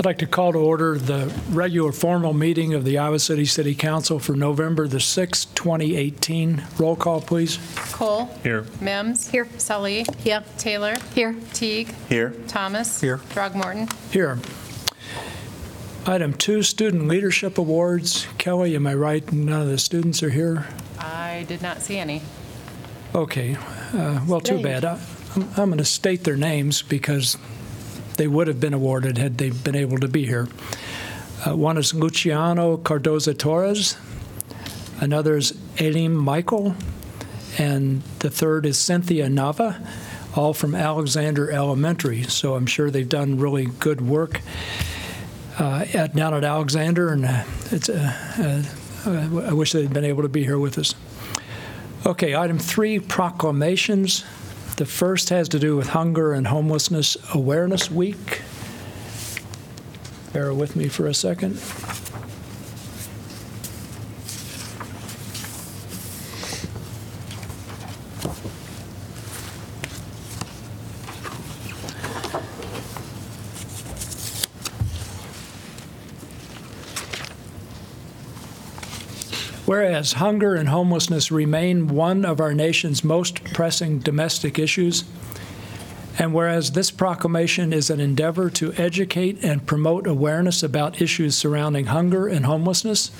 I'd like to call to order the regular formal meeting of the Iowa City City Council for November the 6th, 2018. Roll call, please. Cole. Here. Mims. Here. Salih. Here. Taylor. Here. Teague. Here. Thomas. Here. Throgmorton. Here. Item two, Student Leadership Awards. Kelly, am I right, none of the students are here? I did not see any. Okay, uh, well, too bad. I- I'm I'm going to state their names because they would have been awarded had they been able to be here. Uh, One is Luciano Cardoza Torres, another is Elim Michael, and the third is Cynthia Nava, all from Alexander Elementary. So I'm sure they've done really good work uh, at, down at Alexander, and uh, it's, uh, uh, I wish they'd been able to be here with us. Okay, item three, proclamations. The first has to do with Hunger and Homelessness Awareness Week. Bear with me for a second. Whereas hunger and homelessness remain one of our nation's most pressing domestic issues, and whereas this proclamation is an endeavor to educate and promote awareness about issues surrounding hunger and homelessness,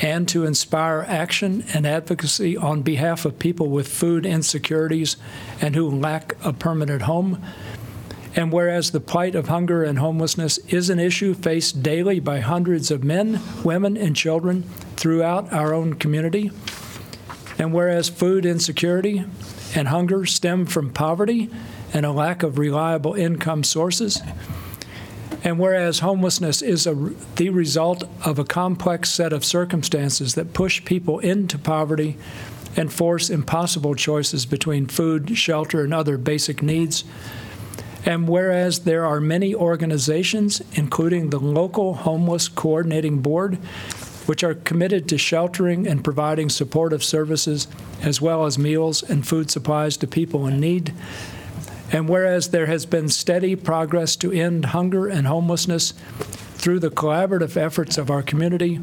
and to inspire action and advocacy on behalf of people with food insecurities and who lack a permanent home, and whereas the plight of hunger and homelessness is an issue faced daily by hundreds of men, women, and children throughout our own community, and whereas food insecurity and hunger stem from poverty and a lack of reliable income sources, and whereas homelessness is a, the result of a complex set of circumstances that push people into poverty and force impossible choices between food, shelter, and other basic needs, and whereas there are many organizations, including the local Homeless Coordinating Board, which are committed to sheltering and providing supportive services as well as meals and food supplies to people in need. And whereas there has been steady progress to end hunger and homelessness through the collaborative efforts of our community,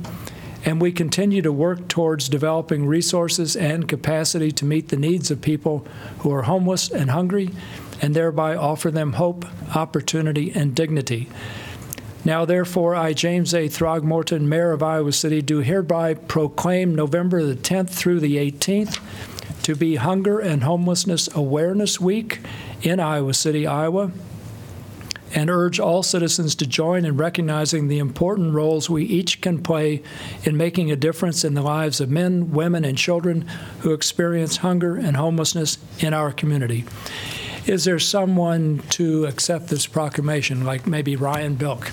and we continue to work towards developing resources and capacity to meet the needs of people who are homeless and hungry, and thereby offer them hope, opportunity, and dignity. Now, therefore, I, James A. Throgmorton, Mayor of Iowa City, do hereby proclaim November the 10th through the 18th to be Hunger and Homelessness Awareness Week in Iowa City, Iowa, and urge all citizens to join in recognizing the important roles we each can play in making a difference in the lives of men, women, and children who experience hunger and homelessness in our community. Is there someone to accept this proclamation, like maybe Ryan Bilk?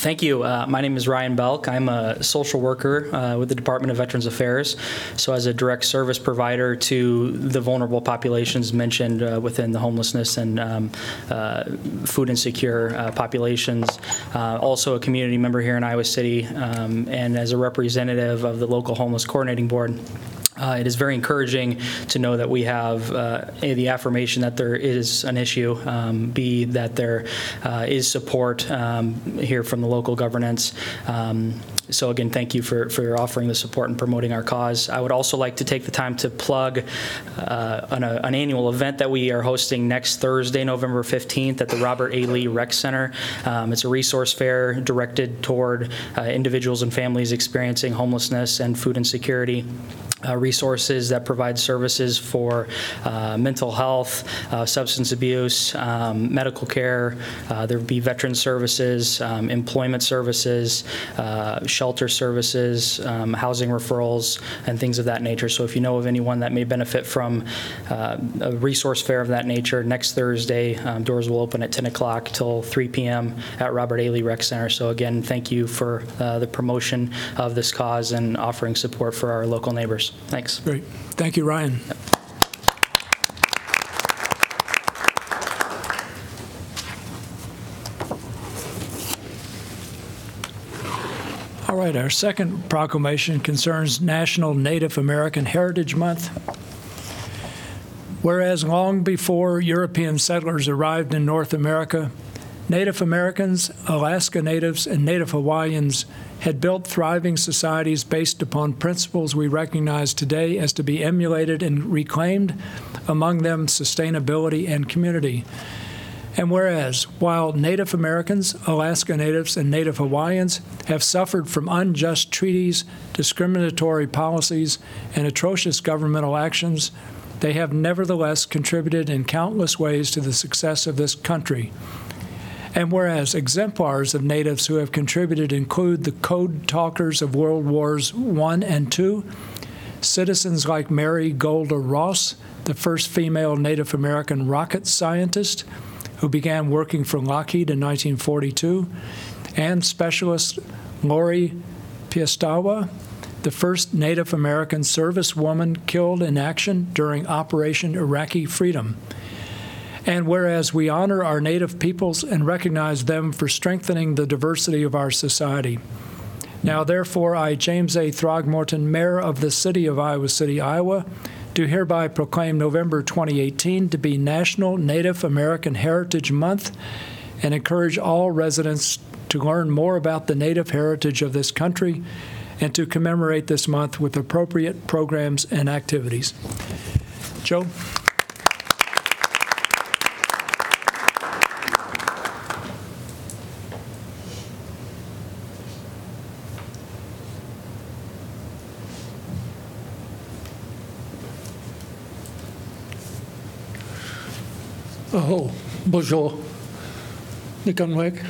Thank you. Uh, my name is Ryan Belk. I'm a social worker uh, with the Department of Veterans Affairs. So, as a direct service provider to the vulnerable populations mentioned uh, within the homelessness and um, uh, food insecure uh, populations, uh, also a community member here in Iowa City, um, and as a representative of the local homeless coordinating board. Uh, it is very encouraging to know that we have uh, A, the affirmation that there is an issue, um, B, that there uh, is support um, here from the local governance. Um, so again, thank you for, for offering the support and promoting our cause. I would also like to take the time to plug uh, an, uh, an annual event that we are hosting next Thursday, November 15th at the Robert A. Lee Rec Center. Um, It's a resource fair directed toward uh, individuals and families experiencing homelessness and food insecurity uh, resources that provide services for uh, mental health, uh, substance abuse, um, medical care. Uh, there would be veteran services, um, employment services, uh, shelter services, um, housing referrals, and things of that nature. So if you know of anyone that may benefit from uh, a resource fair of that nature, next Thursday, um, doors will open at 10 o'clock till 3 p.m. at Robert A. Lee Rec Center. So again, thank you for the promotion of this cause and offering support for our local neighbors. Thanks. Great. Thank you, Ryan. All right, our second proclamation concerns National Native American Heritage Month. Whereas long before European settlers arrived in North America, Native Americans, Alaska Natives, and Native Hawaiians had built thriving societies based upon principles we recognize today as to be emulated and reclaimed, among them sustainability and community. And whereas, while Native Americans, Alaska Natives, and Native Hawaiians have suffered from unjust treaties, discriminatory policies, and atrocious governmental actions, they have nevertheless contributed in countless ways to the success of this country. And whereas exemplars of natives who have contributed include the code talkers of World Wars I and II, citizens like Mary Golda Ross, the first female Native American rocket scientist who began working for Lockheed in 1942, and specialist Lori Piestewa, the first Native American servicewoman killed in action during Operation Iraqi Freedom. And whereas we honor our Native peoples and recognize them for strengthening the diversity of our society. Now, therefore, I, James A. Throgmorton, Mayor of the City of Iowa City, Iowa, do hereby proclaim November 2018 to be National Native American Heritage Month and encourage all residents to learn more about the Native heritage of this country and to commemorate this month with appropriate programs and activities. Joe? Oh, bonjour. Nikanwek.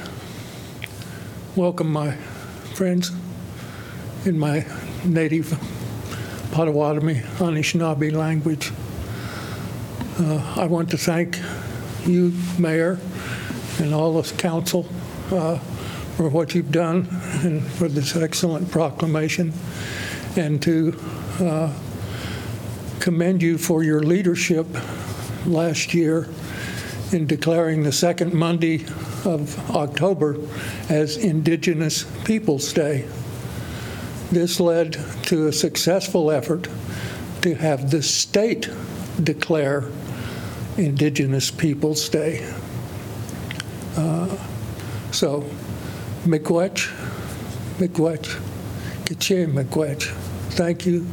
Welcome, my friends, in my native Potawatomi Anishinaabe language. Uh, I want to thank you, Mayor, and all of council uh, for what you've done and for this excellent proclamation, and to uh, commend you for your leadership last year in declaring the second Monday of October as Indigenous Peoples' Day. This led to a successful effort to have the state declare Indigenous Peoples' Day. Uh, so, miigwech, miigwech, kitche miigwech. Thank you,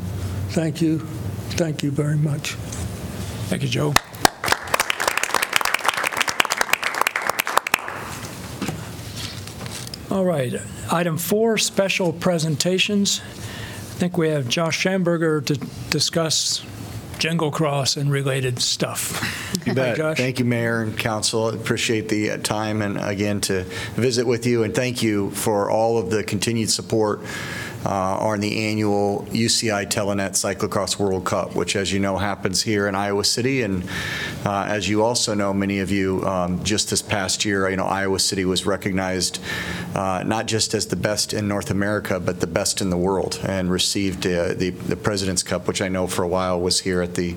thank you, thank you very much. Thank you, Joe. All right, item four, special presentations. I think we have Josh Schamberger to discuss Jingle Cross and related stuff. You bet. Josh. Thank you, Mayor and Council. I appreciate the uh, time and again to visit with you. And thank you for all of the continued support uh, in the annual UCI Telenet Cyclocross World Cup, which, as you know, happens here in Iowa City. And uh, as you also know, many of you, um, just this past year, you know, Iowa City was recognized uh, not just as the best in North America, but the best in the world, and received uh, the the President's Cup, which I know for a while was here at the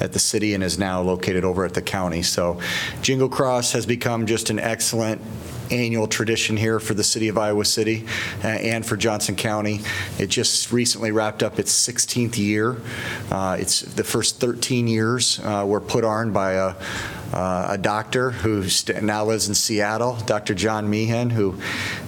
at the city and is now located over at the county. So, Jingle Cross has become just an excellent annual tradition here for the city of Iowa City uh, and for Johnson County. It just recently wrapped up its 16th year. Uh, It's the first 13 years uh, were put on by a uh, a doctor who st- now lives in Seattle, Dr. John Meehan, who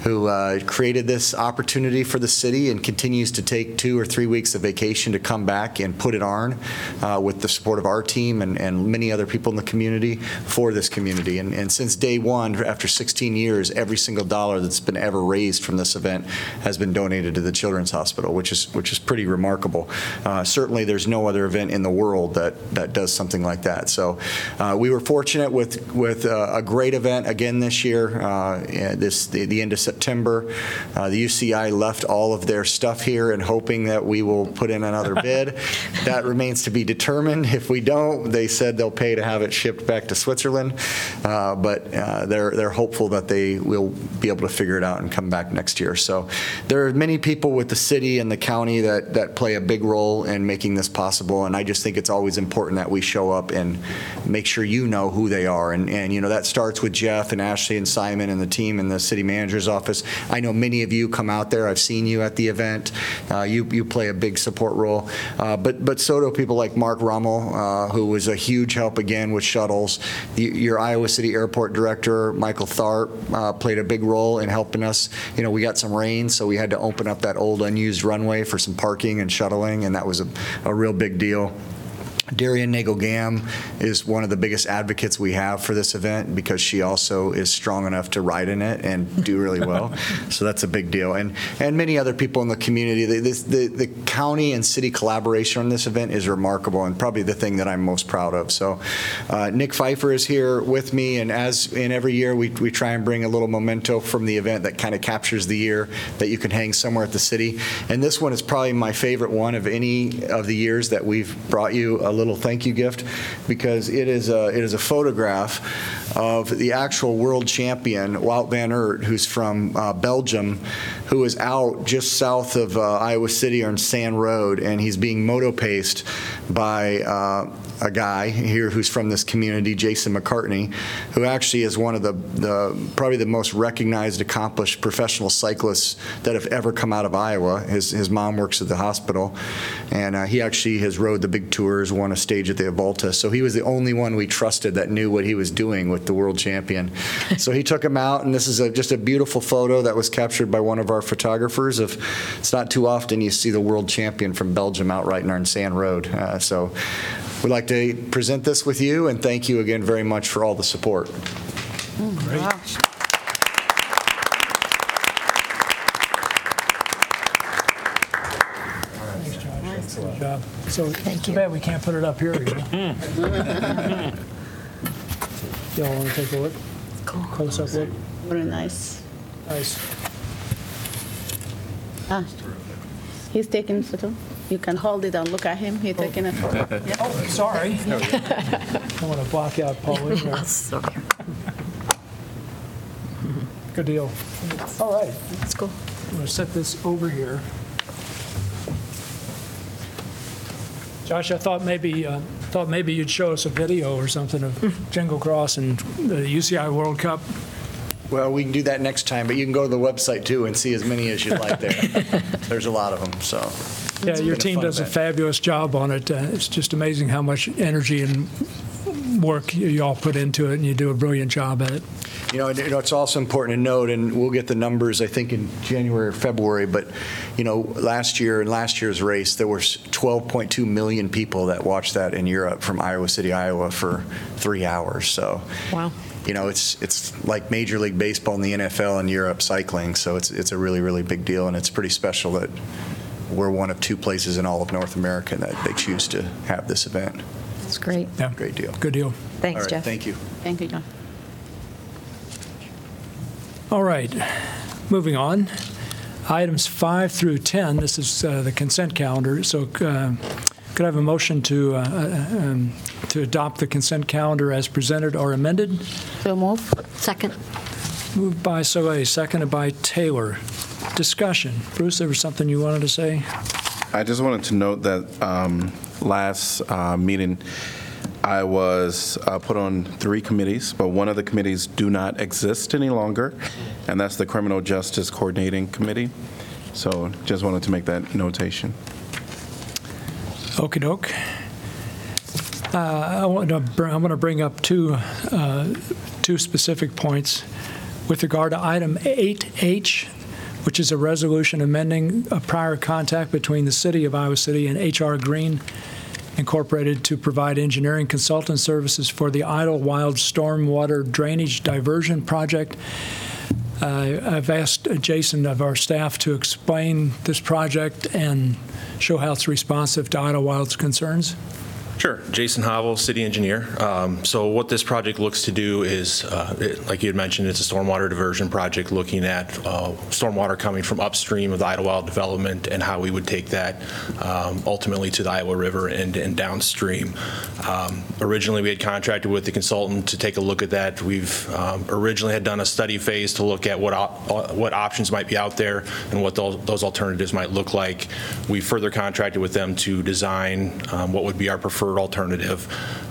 who uh, created this opportunity for the city and continues to take two or three weeks of vacation to come back and put it on uh, with the support of our team and, and many other people in the community for this community. And, and since day one, after 16 years, every single dollar that's been ever raised from this event has been donated to the Children's Hospital, which is which is pretty remarkable. Uh, certainly, there's no other event in the world that that does something like that. So, uh, we were fortunate with with uh, a great event again this year. Uh, this the, the end of September, uh, the UCI left all of their stuff here and hoping that we will put in another bid. that remains to be determined. If we don't, they said they'll pay to have it shipped back to Switzerland, uh, but uh, they're they're hopeful that they will be able to figure it out and come back next year. So there are many people with the city and the county that that play a big role in making this possible, and I just think it's always important that we show up and make sure you know know who they are. And, and, you know, that starts with Jeff and Ashley and Simon and the team in the city manager's office. I know many of you come out there. I've seen you at the event. Uh, You, you play a big support role. Uh, But, but so do people like Mark Rummel, uh, who was a huge help again with shuttles. Y- Your Iowa City Airport Director, Michael Tharp, uh, played a big role in helping us. You know, we got some rain, so we had to open up that old unused runway for some parking and shuttling, and that was a, a real big deal. Darian Nagel-Gam is one of the biggest advocates we have for this event because she also is strong enough to ride in it and do really well. so that's a big deal. And and many other people in the community. The, this, the, the county and city collaboration on this event is remarkable and probably the thing that I'm most proud of. So uh, Nick Pfeiffer is here with me, and as in every year, we, we try and bring a little memento from the event that kind of captures the year that you can hang somewhere at the city. And this one is probably my favorite one of any of the years that we've brought you little thank you gift because it is a, it is a photograph of the actual world champion, Wout van Aert, who's from uh, Belgium, who is out just south of uh, Iowa City on Sand Road, and he's being motopaced by uh, a guy here who's from this community, Jason McCartney, who actually is one of the, the probably the most recognized, accomplished professional cyclists that have ever come out of Iowa. His, his mom works at the hospital, and uh, he actually has rode the big tours, won a stage at the Volta. So he was the only one we trusted that knew what he was doing with the world champion. so he took him out, and this is a, just a beautiful photo that was captured by one of our photographers. Of it's not too often you see the world champion from Belgium out riding on Sand Road. Uh, so we'd like to present this with you, and thank you again very much for all the support. Good job. So, too bad we can't put it up here. you know? Y'all want to take a look? Close-up look? Very nice. Nice. Ah, he's taking photo. You can hold it and look at him. He's taking a photo. Yeah. Oh, sorry. I want to block out Pauline there. Good deal. All right, Let's go. I'm going to set this over here. Josh, I thought maybe, uh, thought maybe you'd show us a video or something of Jingle Cross and the UCI World Cup. Well, we can do that next time, but you can go to the website too and see as many as you'd like there. There's a lot of them, so. Yeah, It's your team fun does a fabulous job on it. Uh, It's just amazing how much energy and work you all put into it, and you do a brilliant job at it. You know, you know, it's also important to note, and we'll get the numbers, I think, in January or February, but, you know, last year, in last year's race, there were 12.2 million people that watched that in Europe from Iowa City, Iowa for three hours, so. Wow. You know, it's, it's like Major League Baseball and the NFL in Europe cycling, so it's, it's a really, really big deal, and it's pretty special that we're one of two places in all of North America that they choose to have this event. That's great. Yeah, Great deal. good deal. All Thanks, right, Jeff. Thank you. Thank you, John. All right, moving on. Items five through 10, this is uh, the consent calendar, so uh, could I have a motion to, uh, uh, um, to adopt the consent calendar as presented or amended? So move. Second. Moved by Soe, seconded by Taylor. Discussion. Bruce, there was something you wanted to say? I just wanted to note that um, last uh, meeting, I was uh, put on three committees, but one of the committees do not exist any longer, and that's the Criminal Justice Coordinating Committee. So just wanted to make that notation. okey doke. Uh, I want to, br- I want to bring up two, uh, two specific points with regard to item 8H, which is a resolution amending a prior contact between the City of Iowa City and H.R. Green Incorporated to provide engineering consultant services for the Idlewild Stormwater Drainage Diversion Project. Uh, I've asked Jason of our staff to explain this project and show how it's responsive to Idlewild's concerns. Sure. Jason Havel, city engineer. Um, So what this project looks to do is, uh, it- like you had mentioned, it's a stormwater diversion project looking at uh, stormwater coming from upstream of the Idlewild development and how we would take that um, ultimately to the Iowa River and and downstream. Um, Originally, we had contracted with the consultant to take a look at that. We've um, originally had done a study phase to look at what op- uh, what options might be out there and what those those alternatives might look like. We further contracted with them to design um, what would be our preferred preferred alternative.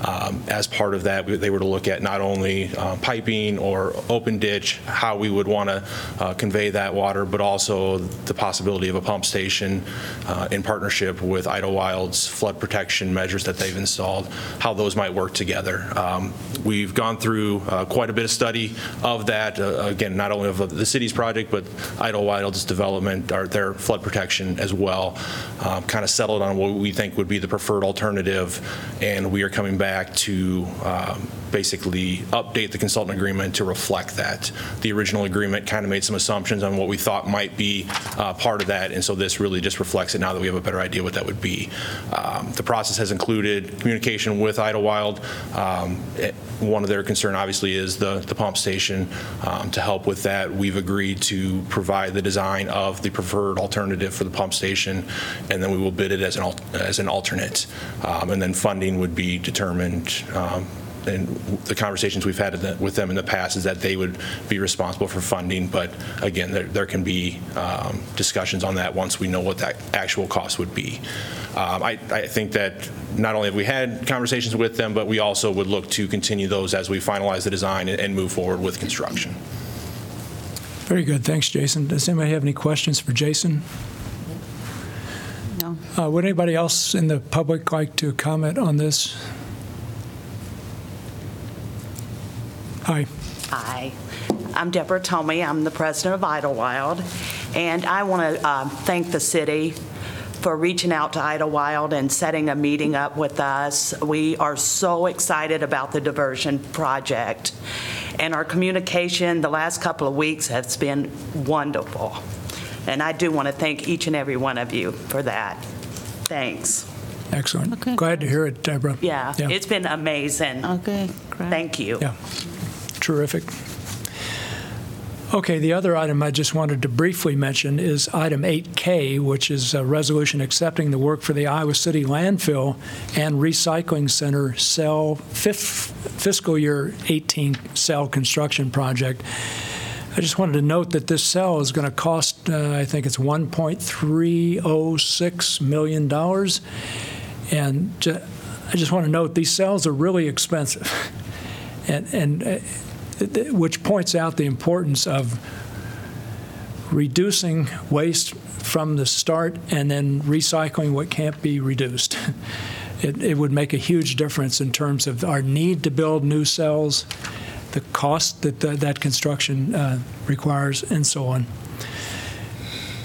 Um, As part of that, they were to look at not only uh, piping or open ditch, how we would want to convey that water, but also the possibility of a pump station uh, in partnership with Idlewild's flood protection measures that they've installed, how those might work together. Um, We've gone through uh, quite a bit of study of that, uh, again, not only of the city's project, but Idlewild's development, or their flood protection as well, kind of settled on what we think would be the preferred alternative, and we are coming back to um, basically update the consultant agreement to reflect that. The original agreement kind of made some assumptions on what we thought might be uh, part of that, and so this really just reflects it now that we have a better idea what that would be. Um, The process has included communication with Idlewild. Um, eh, One of their concern, obviously, is the the pump station. Um, To help with that, we've agreed to provide the design of the preferred alternative for the pump station, and then we will bid it as an al- as an alternate. Um, And then funding would be determined um, and the conversations we've had with them in the past is that they would be responsible for funding, but again, there, there can be um, discussions on that once we know what that actual cost would be. Um, I, I think that not only have we had conversations with them, but we also would look to continue those as we finalize the design and, and move forward with construction. Very good. Thanks, Jason. Does anybody have any questions for Jason? No. Uh, Would anybody else in the public like to comment on this? Hi. Hi, I'm Deborah Tomey. I'm the president of Idlewild, and I want to um, thank the city for reaching out to Idlewild and setting a meeting up with us. We are so excited about the diversion project, and our communication the last couple of weeks has been wonderful. And I do want to thank each and every one of you for that. Thanks. Excellent. Okay. Glad to hear it, Deborah. Yeah, it's been amazing. Okay, great. Thank you. Yeah, terrific. Okay, the other item I just wanted to briefly mention is item 8K, which is a resolution accepting the work for the Iowa City Landfill and Recycling Center cell fifth fiscal year 18 cell construction project. I just wanted to note that this cell is going to cost, uh, I think it's $1.306 million. And I just want to note, these cells are really expensive. And, and uh, which points out the importance of reducing waste from the start and then recycling what can't be reduced. It, it would make a huge difference in terms of our need to build new cells, the cost that th- that construction uh, requires, and so on.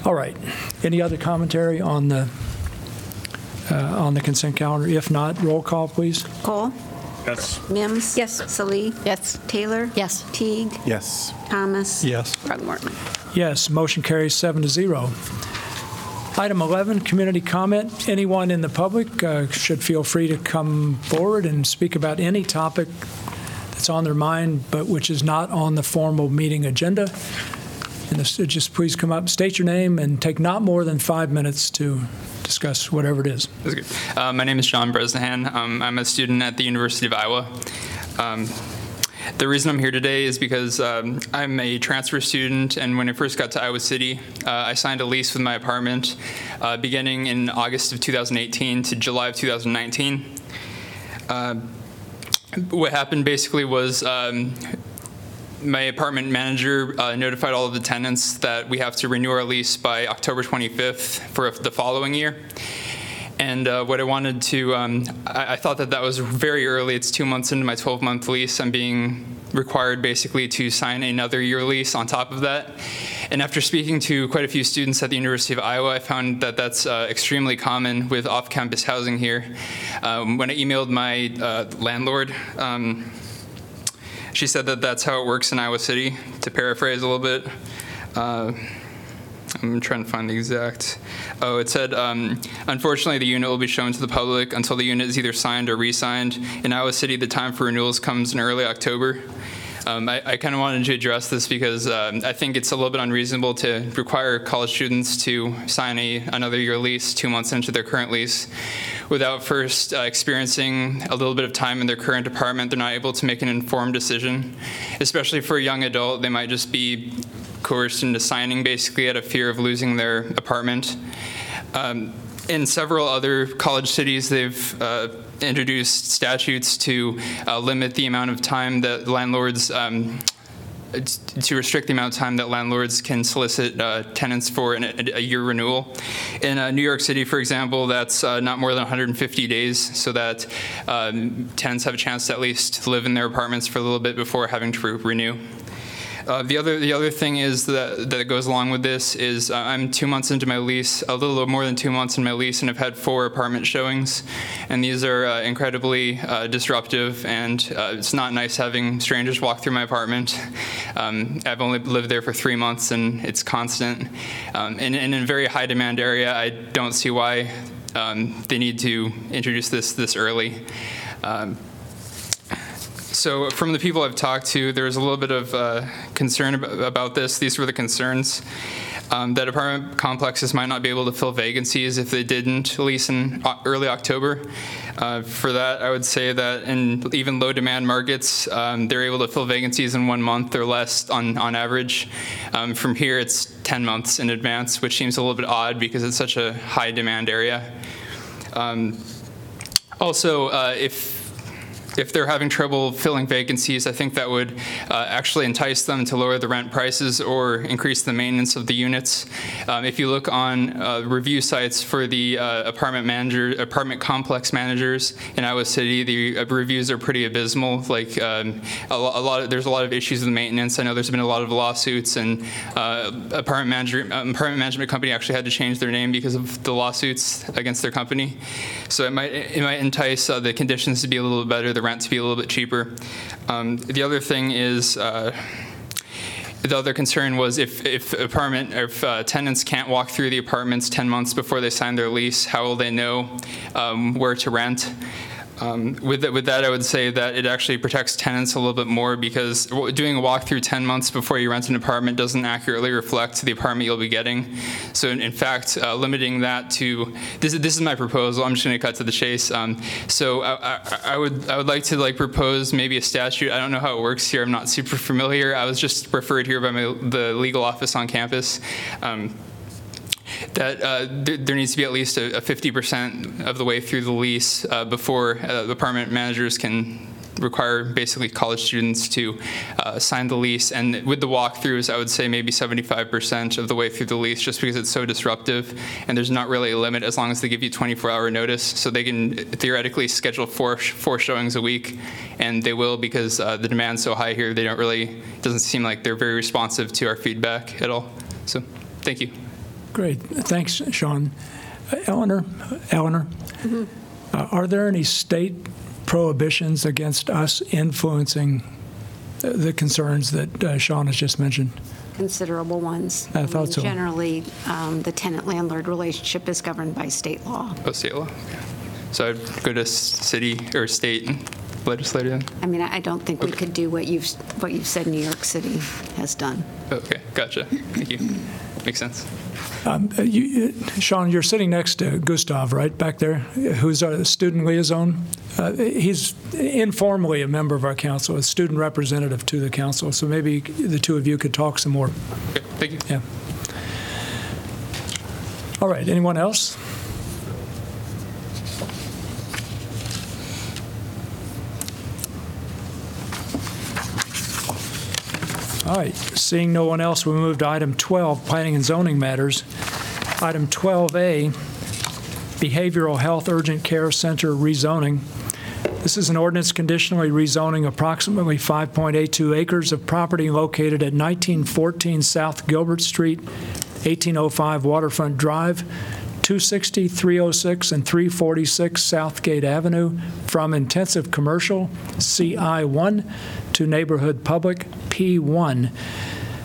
All right. Any other commentary on the uh, on the consent calendar? If not, roll call, please. Cole? Yes. Mims? Yes. Salih? Yes. Taylor? Yes. Teague? Yes. Thomas? Yes. Throgmorton? Yes, motion carries seven to zero. Item 11, community comment. Anyone in the public uh, should feel free to come forward and speak about any topic that's on their mind, but which is not on the formal meeting agenda. And this- just please come up, state your name, and take not more than five minutes to discuss whatever it is. That's good. Uh, my name is John Bresnahan. Um, I'm a student at the University of Iowa. Um, the reason I'm here today is because um, I'm a transfer student, and when I first got to Iowa City, uh, I signed a lease with my apartment uh, beginning in August of 2018 to July of 2019. Uh, what happened basically was um, my apartment manager uh, notified all of the tenants that we have to renew our lease by October 25th for the following year. And uh, what I wanted to, um, I, I thought that that was very early. It's two months into my 12 month lease. I'm being required basically to sign another year lease on top of that. And after speaking to quite a few students at the University of Iowa, I found that that's uh, extremely common with off campus housing here. Um, when I emailed my uh, landlord, um, she said that that's how it works in Iowa City, to paraphrase a little bit. Uh, I'm trying to find the exact. Oh, it said, um, unfortunately, the unit will be shown to the public until the unit is either signed or re signed. In Iowa City, the time for renewals comes in early October. Um, I, I kind of wanted to address this because um, I think it's a little bit unreasonable to require college students to sign a, another year lease two months into their current lease without first uh, experiencing a little bit of time in their current apartment. They're not able to make an informed decision, especially for a young adult. They might just be coerced into signing basically out of fear of losing their apartment. Um, in several other college cities, they've uh, introduced statutes to uh, limit the amount of time that landlords um, to restrict the amount of time that landlords can solicit uh, tenants for an, a year renewal. In uh, New York City, for example, that's uh, not more than 150 days, so that um, tenants have a chance to at least live in their apartments for a little bit before having to re- renew. Uh, the other the other thing is that that goes along with this is uh, I'm two months into my lease, a little more than two months in my lease, and I've had four apartment showings, and these are uh, incredibly uh, disruptive, and uh, it's not nice having strangers walk through my apartment. Um, I've only lived there for three months, and it's constant. Um, and, and in a very high demand area, I don't see why um, they need to introduce this this early. Um, so from the people I've talked to, there's a little bit of uh, concern ab- about this. These were the concerns. Um, that apartment complexes might not be able to fill vacancies if they didn't lease in early October. Uh, for that, I would say that in even low demand markets, um, they're able to fill vacancies in one month or less on, on average. Um, from here, it's 10 months in advance, which seems a little bit odd because it's such a high demand area. Um, also, uh, if if they're having trouble filling vacancies, I think that would uh, actually entice them to lower the rent prices or increase the maintenance of the units. Um, if you look on uh, review sites for the uh, apartment manager, apartment complex managers in Iowa City, the uh, reviews are pretty abysmal. Like um, a, a lot, of, there's a lot of issues with maintenance. I know there's been a lot of lawsuits, and uh, apartment manager, um, apartment management company actually had to change their name because of the lawsuits against their company. So it might it might entice uh, the conditions to be a little better, the rent to be a little bit cheaper. Um, the other thing is. Uh, the other concern was if, if apartment, if uh, tenants can't walk through the apartments 10 months before they sign their lease, how will they know um, where to rent? Um, with, that, with that, I would say that it actually protects tenants a little bit more because doing a walkthrough 10 months before you rent an apartment doesn't accurately reflect the apartment you'll be getting. So, in, in fact, uh, limiting that to this, is- this is my proposal. I'm just going to cut to the chase. Um, so, I, I, I would I would like to like propose maybe a statute. I don't know how it works here. I'm not super familiar. I was just referred here by my, the legal office on campus. Um, that uh, there, there needs to be at least a, a 50% of the way through the lease uh, before uh, the apartment managers can require basically college students to uh, sign the lease. And with the walkthroughs, I would say maybe 75% of the way through the lease, just because it's so disruptive. And there's not really a limit as long as they give you 24-hour notice. So they can theoretically schedule four four showings a week, and they will because uh, the demand's so high here. They don't really doesn't seem like they're very responsive to our feedback at all. So, thank you. Great, thanks, Sean. Uh, Eleanor, Eleanor, uh, are there any state prohibitions against us influencing uh, the concerns that uh, Sean has just mentioned? considerable ones. I thought mean, so. Generally, um, the tenant-landlord relationship is governed by state law. Oh, state law. So I'd go to city or state legislature then? I mean, I I don't think we could do what you've, what you've said New York City has done. Okay, gotcha. Thank you. Makes sense. Um, uh, you- uh, Sean, you're sitting next to Gustav, right, back there, who's our student liaison. Uh, He's informally a member of our council, a student representative to the council, so maybe the two of you could talk some more. Okay, thank you. Yeah. All right, anyone else? All right, seeing no one else, we move to item 12, planning and zoning matters. Item 12A, Behavioral Health Urgent Care Center rezoning. This is an ordinance conditionally rezoning approximately 5.82 acres of property located at 1914 South Gilbert Street, 1805 Waterfront Drive, 260, 306, and 346 Southgate Avenue from intensive commercial, CI1, to neighborhood public, P1.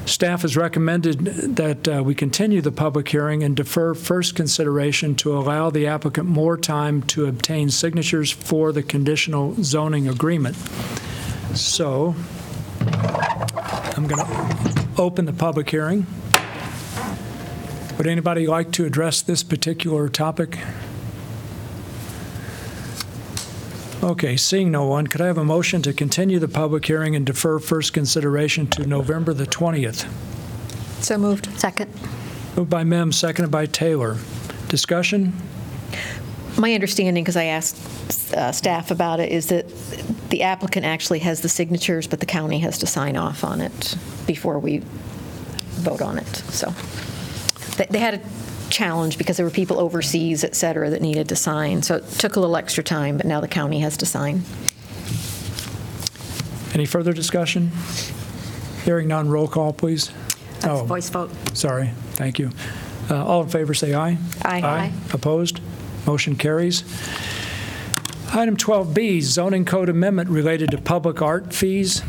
Staff has recommended that uh, we continue the public hearing and defer first consideration to allow the applicant more time to obtain signatures for the conditional zoning agreement. So I'm going to open the public hearing. Would anybody like to address this particular topic? Okay, seeing no one, could I have a motion to continue the public hearing and defer first consideration to November the 20th? So moved. Second. Moved by Mims, seconded by Taylor. Discussion? my understanding, because I asked uh, staff about it, is that the applicant actually has the signatures, but the county has to sign off on it before we vote on it. So they- they had a challenge because there were people overseas, et cetera, that needed to sign. So it took a little extra time, but now the county has to sign. Any further discussion? Hearing none, roll call, please. That's Oh, voice vote. Sorry, thank you. Uh, All in favor, say aye. Aye. Aye. Opposed? Motion carries. Item 12B, zoning code amendment related to public art fees.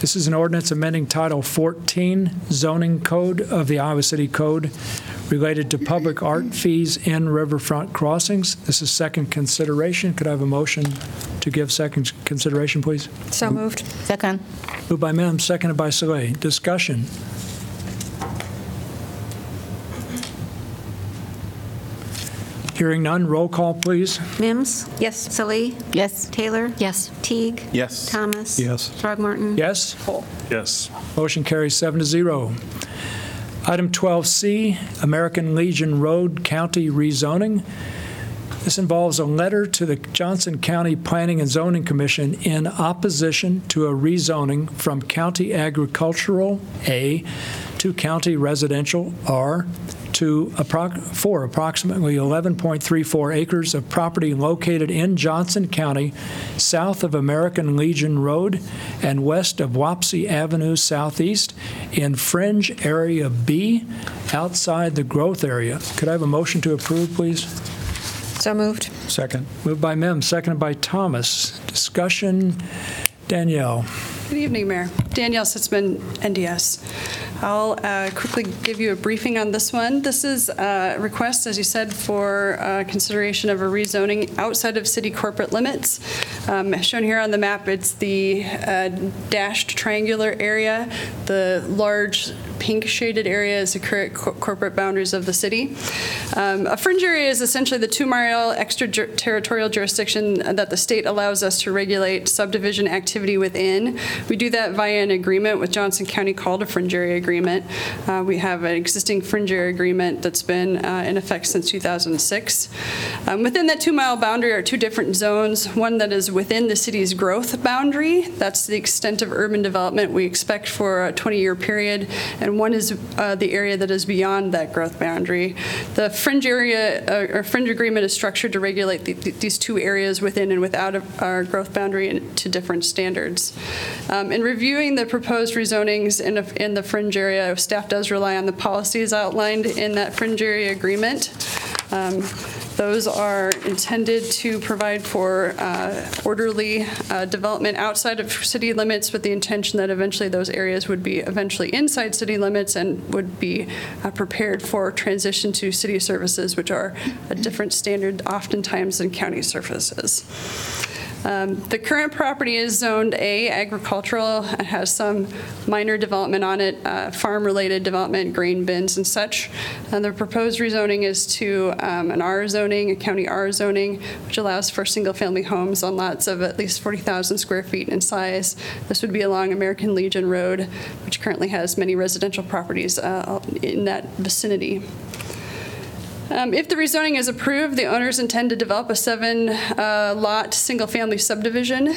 This is an ordinance amending Title 14 zoning code of the Iowa City Code related to public art fees in riverfront crossings. This is second consideration. Could I have a motion to give second consideration, please? So moved. Second. Moved by Mims, seconded by Salih. Discussion. Hearing none, roll call, please. Mims? Yes. Salih? Yes. Taylor? Yes. Teague? Yes. Thomas? Yes. Throgmorton? Yes? Yes. Motion carries seven to zero. Item 12C, American Legion Road County rezoning. This involves a letter to the Johnson County Planning and Zoning Commission in opposition to a rezoning from county agricultural, A, to county residential, R, to, for approximately 11.34 acres of property located in Johnson County, south of American Legion Road and west of Wapsie Avenue Southeast in Fringe Area B, outside the growth area. Could I have a motion to approve, please? So moved. Second. Moved by Mims, seconded by Thomas. Discussion, Danielle. Good evening, Mayor. Danielle Sitzman, NDS. I'll uh, quickly give you a briefing on this one. This is a request, as you said, for uh, consideration of a rezoning outside of city corporate limits. Um, Shown here on the map, it's the uh, dashed triangular area. The large pink shaded area is the current co- corporate boundaries of the city. Um, A fringe area is essentially the two-mile extraterritorial jurisdiction that the state allows us to regulate subdivision activity within. We do that via an agreement with Johnson County called a fringe area agreement. Uh, We have an existing fringe area agreement that's been uh, in effect since 2006. Um, Within that two-mile boundary are two different zones, one that is within the city's growth boundary, that's the extent of urban development we expect for a 20-year period, and one is uh, the area that is beyond that growth boundary. The fringe area, uh, or fringe agreement is structured to regulate the- the- these two areas within and without of our growth boundary to different standards. Um, In reviewing the proposed rezonings in a- in the fringe area, staff does rely on the policies outlined in that fringe area agreement. Um, Those are intended to provide for uh, orderly uh, development outside of city limits with the intention that eventually those areas would be eventually inside city limits and would be uh, prepared for transition to city services, which are a different standard oftentimes than county services. Um, The current property is zoned A agricultural. It has some minor development on it, uh, farm-related development, grain bins and such. And the proposed rezoning is to um, an R zoning, a county R zoning, which allows for single-family homes on lots of at least 40,000 square feet in size. This would be along American Legion Road, which currently has many residential properties uh, in that vicinity. Um, If the rezoning is approved, the owners intend to develop a seven-lot, single-family subdivision.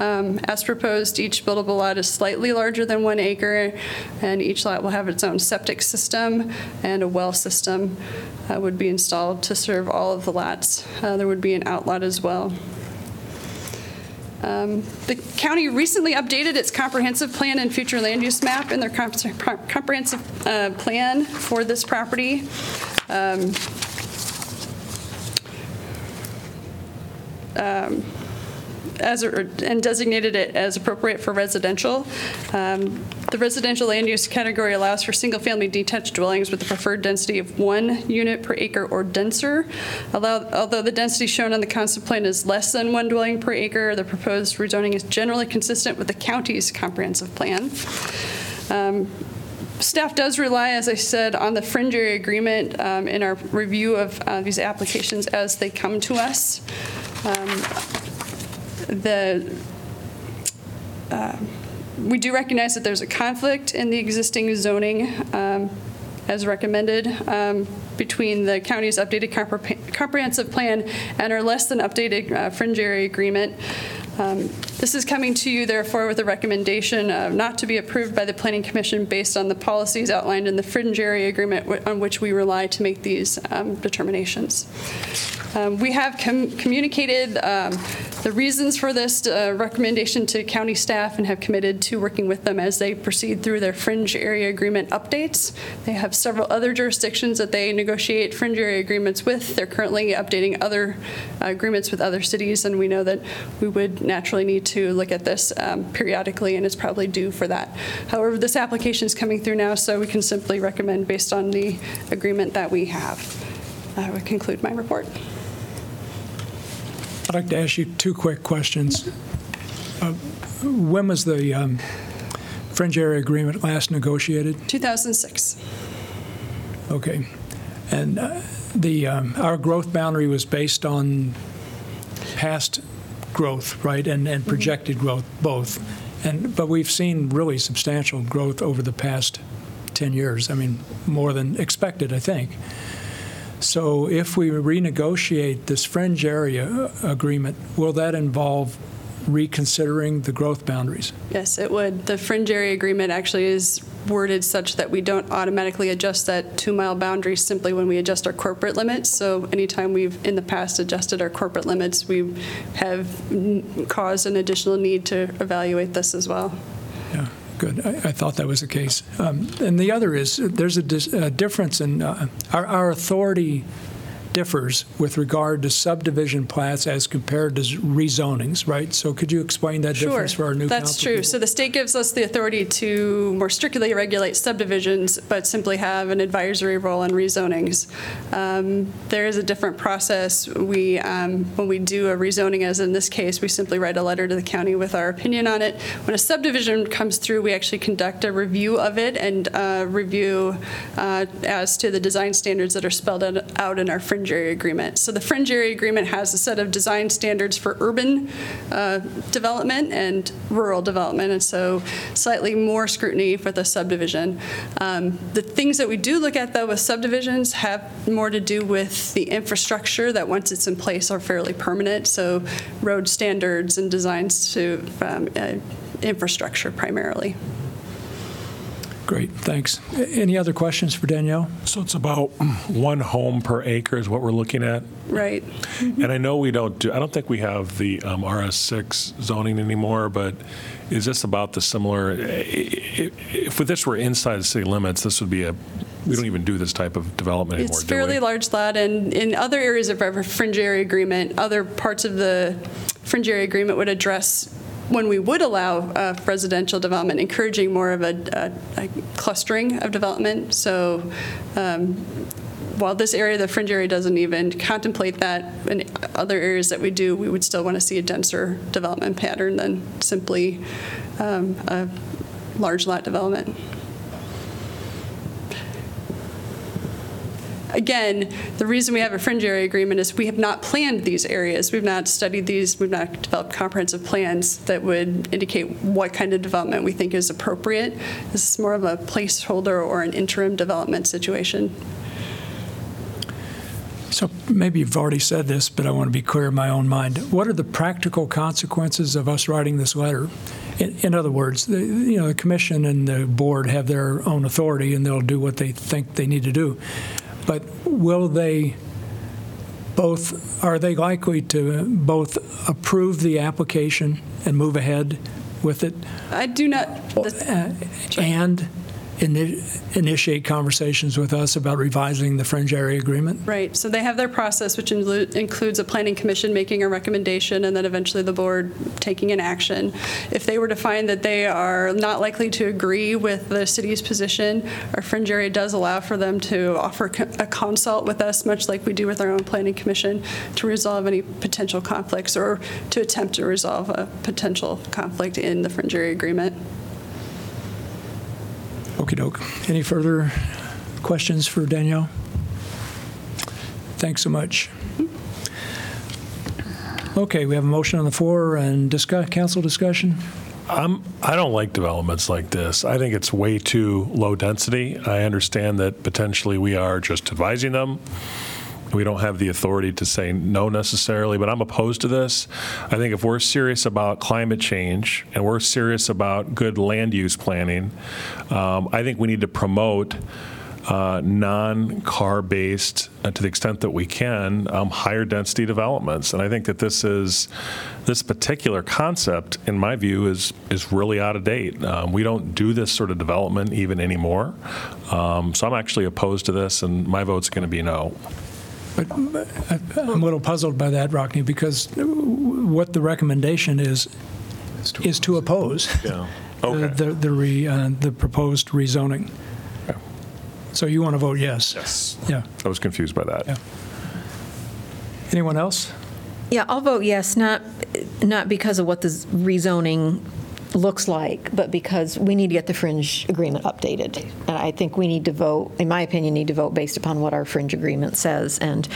Um, As proposed, each buildable lot is slightly larger than one acre, and each lot will have its own septic system, and a well system uh, would be installed to serve all of the lots. Uh, There would be an outlot as well. Um, The county recently updated its comprehensive plan and future land use map in their comp- comprehensive uh, plan for this property. Um, um, as, a- and designated it as appropriate for residential. Um, The residential land use category allows for single-family detached dwellings with a preferred density of one unit per acre or denser. Although although the density shown on the concept plan is less than one dwelling per acre, the proposed rezoning is generally consistent with the county's comprehensive plan. Um, Staff does rely, as I said, on the fringe area agreement um, in our review of uh, these applications as they come to us. Um, The, uh, we do recognize that there's a conflict in the existing zoning um, as recommended um, between the county's updated compre- comprehensive plan and our less than updated uh, fringe area agreement. Um, This is coming to you therefore with a recommendation not to be approved by the Planning Commission based on the policies outlined in the fringe area agreement on which we rely to make these um, determinations. Um, We have com- communicated um, the reasons for this uh, recommendation to county staff and have committed to working with them as they proceed through their fringe area agreement updates. They have several other jurisdictions that they negotiate fringe area agreements with. They're currently updating other uh, agreements with other cities, and we know that we would naturally need to look at this um, periodically, and it's probably due for that. However, this application is coming through now, so we can simply recommend based on the agreement that we have. I would conclude my report. I'd like to ask you two quick questions. Uh, When was the um, Fringe Area Agreement last negotiated? 2006. Okay. And uh, the, um, our growth boundary was based on past growth, right, and and projected growth, both. And, but we've seen really substantial growth over the past 10 years. I mean, more than expected, I think. So if we renegotiate this fringe area uh, agreement, will that involve reconsidering the growth boundaries? Yes, it would. The fringe area agreement actually is worded such that we don't automatically adjust that two-mile boundary simply when we adjust our corporate limits. So anytime we've, in the past, adjusted our corporate limits, we have mm, caused an additional need to evaluate this as well. Yeah, good. I, I thought that was the case. Um, and the other is there's a, dis, a difference in uh, our, our authority differs with regard to subdivision plats as compared to rezonings, right? So could you explain that difference for our new council? That's true. people? So the state gives us the authority to more strictly regulate subdivisions, but simply have an advisory role on rezonings. Um, There is a different process. We, um, when we do a rezoning, as in this case, we simply write a letter to the county with our opinion on it. When a subdivision comes through, we actually conduct a review of it and uh, review uh, as to the design standards that are spelled out- out in our fringe area agreement. So the fringe area agreement has a set of design standards for urban uh, development and rural development, and so slightly more scrutiny for the subdivision. Um, The things that we do look at, though, with subdivisions have more to do with the infrastructure that, once it's in place, are fairly permanent, so road standards and designs to um, uh, infrastructure primarily. Great, thanks. Any other questions for Danielle? So it's about one home per acre is what we're looking at? Right. And I know we don't do, I don't think we have the um, RS6 zoning anymore, but is this about the similar, i- i- if this were inside the city limits, this would be a, we don't even do this type of development anymore, It's do we? fairly large lot, and in other areas of our fringe area agreement, other parts of the fringe area agreement would address when we would allow uh, residential development, encouraging more of a a- a clustering of development. So um, while this area, the fringe area, doesn't even contemplate that, in other areas that we do, we would still want to see a denser development pattern than simply um, a large lot development. Again, the reason we have a fringe area agreement is we have not planned these areas. We've not studied these, we've not developed comprehensive plans that would indicate what kind of development we think is appropriate. This is more of a placeholder or an interim development situation. So maybe you've already said this, but I want to be clear in my own mind. What are the practical consequences of us writing this letter? In, in other words, the, you know, the commission and the board have their own authority, and they'll do what they think they need to do. But will they both? Are they likely to both approve the application and move ahead with it, I do not, uh, and ini- initiate conversations with us about revising the fringe area agreement? Right, so they have their process, which inclu- includes a planning commission making a recommendation and then eventually the board taking an action. If they were to find that they are not likely to agree with the city's position, our fringe area does allow for them to offer co- a consult with us, much like we do with our own planning commission, to resolve any potential conflicts or to attempt to resolve a potential conflict in the fringe area agreement. Okey doke. Any further questions for Danielle? Thanks so much. Okay, we have a motion on the floor and discuss, council discussion. I'm, I don't like developments like this. I think it's way too low density. I understand that potentially we are just advising them. We don't have the authority to say no necessarily, but I'm opposed to this. I think if we're serious about climate change and we're serious about good land use planning, um, I think we need to promote uh, non-car-based, uh, to the extent that we can, um, higher density developments. And I think that this is, this particular concept, in my view, is, is really out of date. Um, We don't do this sort of development even anymore. Um, So I'm actually opposed to this, and my vote's going to be no. But I- I'm a little puzzled by that, Rockne, because what the recommendation is, is to oppose Yeah. the- Okay. the, the re- uh, the proposed rezoning. So you want to vote yes? Yes. Yeah. I was confused by that. Yeah. Anyone else? Yeah, I'll vote yes, not, not because of what the rezoning looks like, but because we need to get the fringe agreement updated. And I think we need to vote, in my opinion, need to vote based upon what our fringe agreement says. And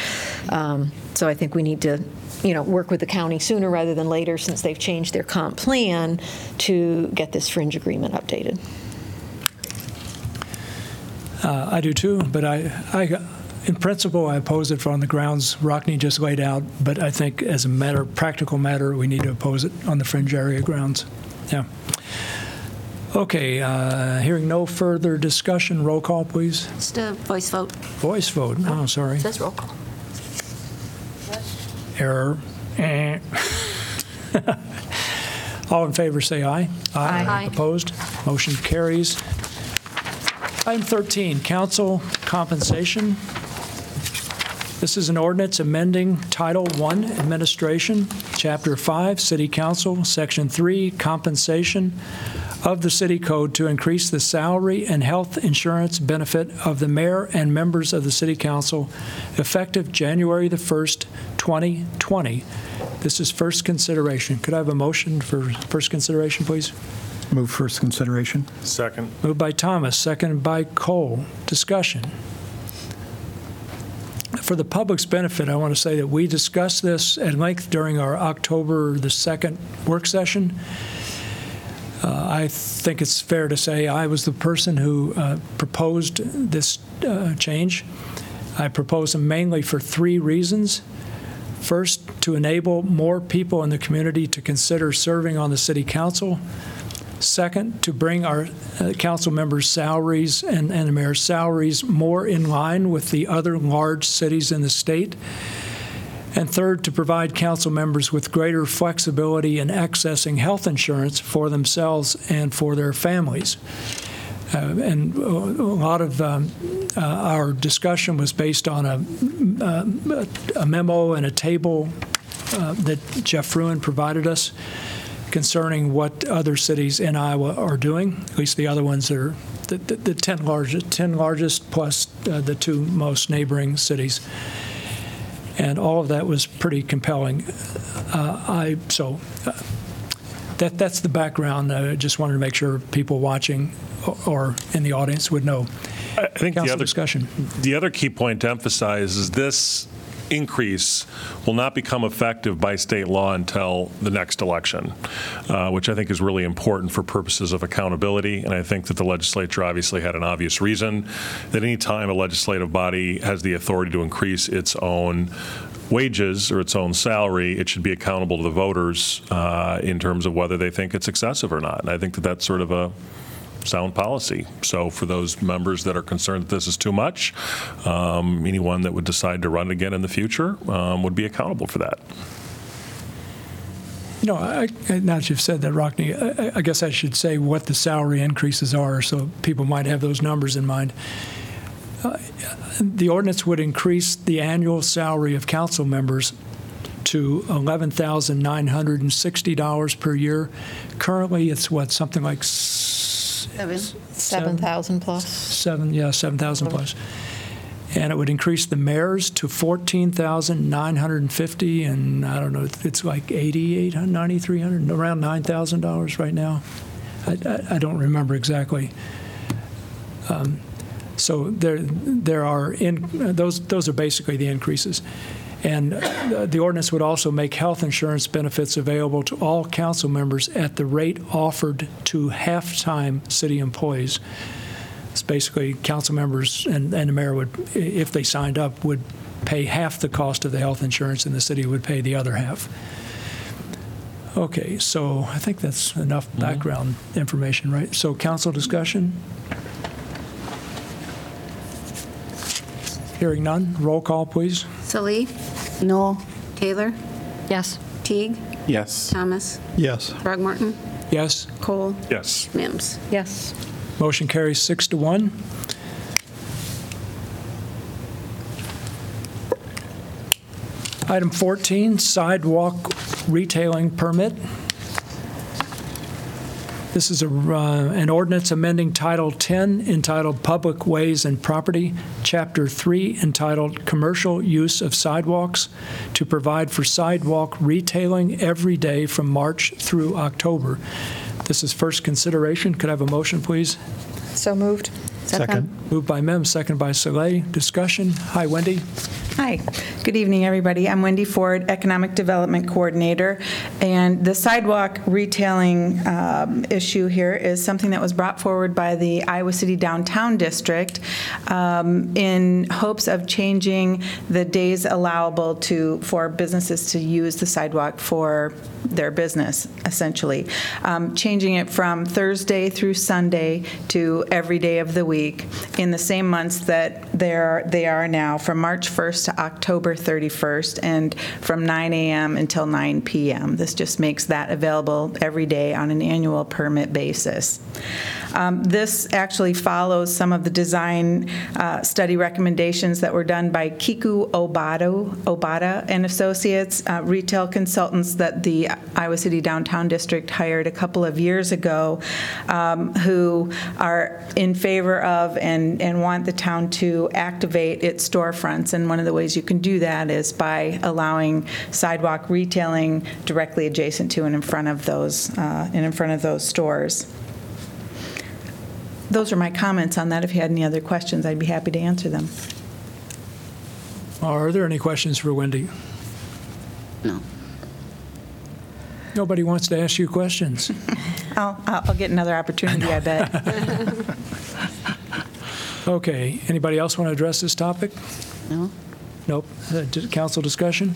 um, so I think we need to, you know, work with the county sooner rather than later, since they've changed their comp plan, to get this fringe agreement updated. Uh, I do too, but I, I, in principle, I oppose it on the grounds Rockne just laid out, but I think as a matter, practical matter, we need to oppose it on the fringe area grounds. Yeah. Okay, uh, hearing no further discussion, roll call, please. Just a voice vote. Voice vote, oh, sorry. It says roll call. Error. Eh. All in favor, say aye. Aye. Opposed? Motion carries. Item 13, council compensation. This is an ordinance amending Title I Administration, Chapter 5, City Council, Section 3, Compensation of the City Code to increase the salary and health insurance benefit of the mayor and members of the City Council effective January the 1st, 2020. This is first consideration. Could I have a motion for first consideration, please? Move first consideration. Second. Moved by Thomas, seconded by Cole. Discussion. For the public's benefit, I want to say that we discussed this at length during our October the 2nd work session. Uh, I think it's fair to say I was the person who uh, proposed this uh, change. I proposed them mainly for three reasons. First, to enable more people in the community to consider serving on the city council. Second, to bring our uh, council members' salaries and, and the mayor's salaries more in line with the other large cities in the state. And third, to provide council members with greater flexibility in accessing health insurance for themselves and for their families. Uh, and a lot of um, uh, our discussion was based on a, uh, a memo and a table uh, that Geoff Fruin provided us concerning what other cities in Iowa are doing, at least the other ones that are the, the, the 10 largest, 10 largest plus uh, the two most neighboring cities. And all of that was pretty compelling. Uh, I so uh, that that's the background. I just wanted to make sure people watching or, or in the audience would know. I think the other discussion. The other key point to emphasize is this increase will not become effective by state law until the next election, uh, which I think is really important for purposes of accountability. And I think that the legislature obviously had an obvious reason that any time a legislative body has the authority to increase its own wages or its own salary, it should be accountable to the voters uh, in terms of whether they think it's excessive or not. And I think that that's sort of a sound policy. So for those members that are concerned that this is too much, um, anyone that would decide to run again in the future um, would be accountable for that. You know, I, now that you've said that, Rockne, I, I- I guess I should say what the salary increases are, so people might have those numbers in mind. Uh, The ordinance would increase the annual salary of council members to $11,960 per year. Currently, it's what, something like Seven. 7,000 plus? seven, yeah, 7,000 plus. And it would increase the mayor's to 14,950, and I don't know, it's like 8,800, 9,300, around $9,000 right now. I, I, I don't remember exactly. Um, So there, there are, in those, those are basically the increases. And uh, the ordinance would also make health insurance benefits available to all council members at the rate offered to half-time city employees. It's basically council members and, and the mayor would, if they signed up, would pay half the cost of the health insurance and the city would pay the other half. Okay, so I think that's enough background information, right? So council discussion? Hearing none, roll call, please. Salih, No. Taylor, Yes. Teague, Yes. Thomas, Yes. Throgmorton, Yes, Cole, Yes. Mims. Yes. motion carries six to one. Item 14, sidewalk retailing permit. This is a, uh, an ordinance amending Title 10 entitled Public Ways and Property, Chapter 3 entitled Commercial Use of Sidewalks to provide for sidewalk retailing every day from March through October. This is first consideration. Could I have a motion, please? So moved. Second. Moved by Mims, second by Salih. Discussion? Hi, Wendy. Hi, good evening, everybody. I'm Wendy Ford, Economic Development Coordinator, and the sidewalk retailing um, issue here is something that was brought forward by the Iowa City Downtown District um, in hopes of changing the days allowable to, for businesses to use the sidewalk for their business, essentially. Um, Changing it from Thursday through Sunday to every day of the week in the same months that they're, they are now, from March 1st to October 31st, and from 9 a.m. until 9 p.m. This just makes that available every day on an annual permit basis. Um, This actually follows some of the design uh, study recommendations that were done by Kiku Obata, Obata and Associates, uh, retail consultants that the Iowa City Downtown District hired a couple of years ago, um, who are in favor of and, and want the town to activate its storefronts. And one of the ways you can do that is by allowing sidewalk retailing directly adjacent to and in front of those, uh, and in front of those stores. Those are my comments on that. If you had any other questions, I'd be happy to answer them. Are there any questions for Wendy? No. Nobody wants to ask you questions. I'll, I'll I'll get another opportunity, I bet. Okay, anybody else want to address this topic? No. Nope. Uh, di- Council discussion?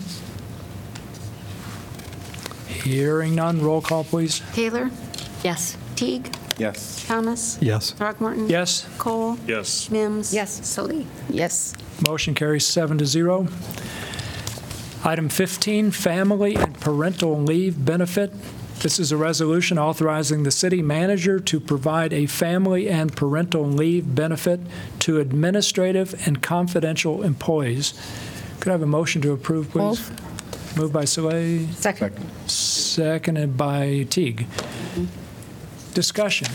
Hearing none, roll call, please. Taylor, Yes. Teague, Yes. Thomas, Yes. Throgmorton. Yes, Cole, Yes. Mims. Yes. Salih. Yes. motion carries seven to zero. Item 15, family and parental leave benefit. This is a resolution authorizing the city manager to provide a family and parental leave benefit to administrative and confidential employees. Could I have a motion to approve, please? Moved by Salih, Second. seconded by Teague. Discussion.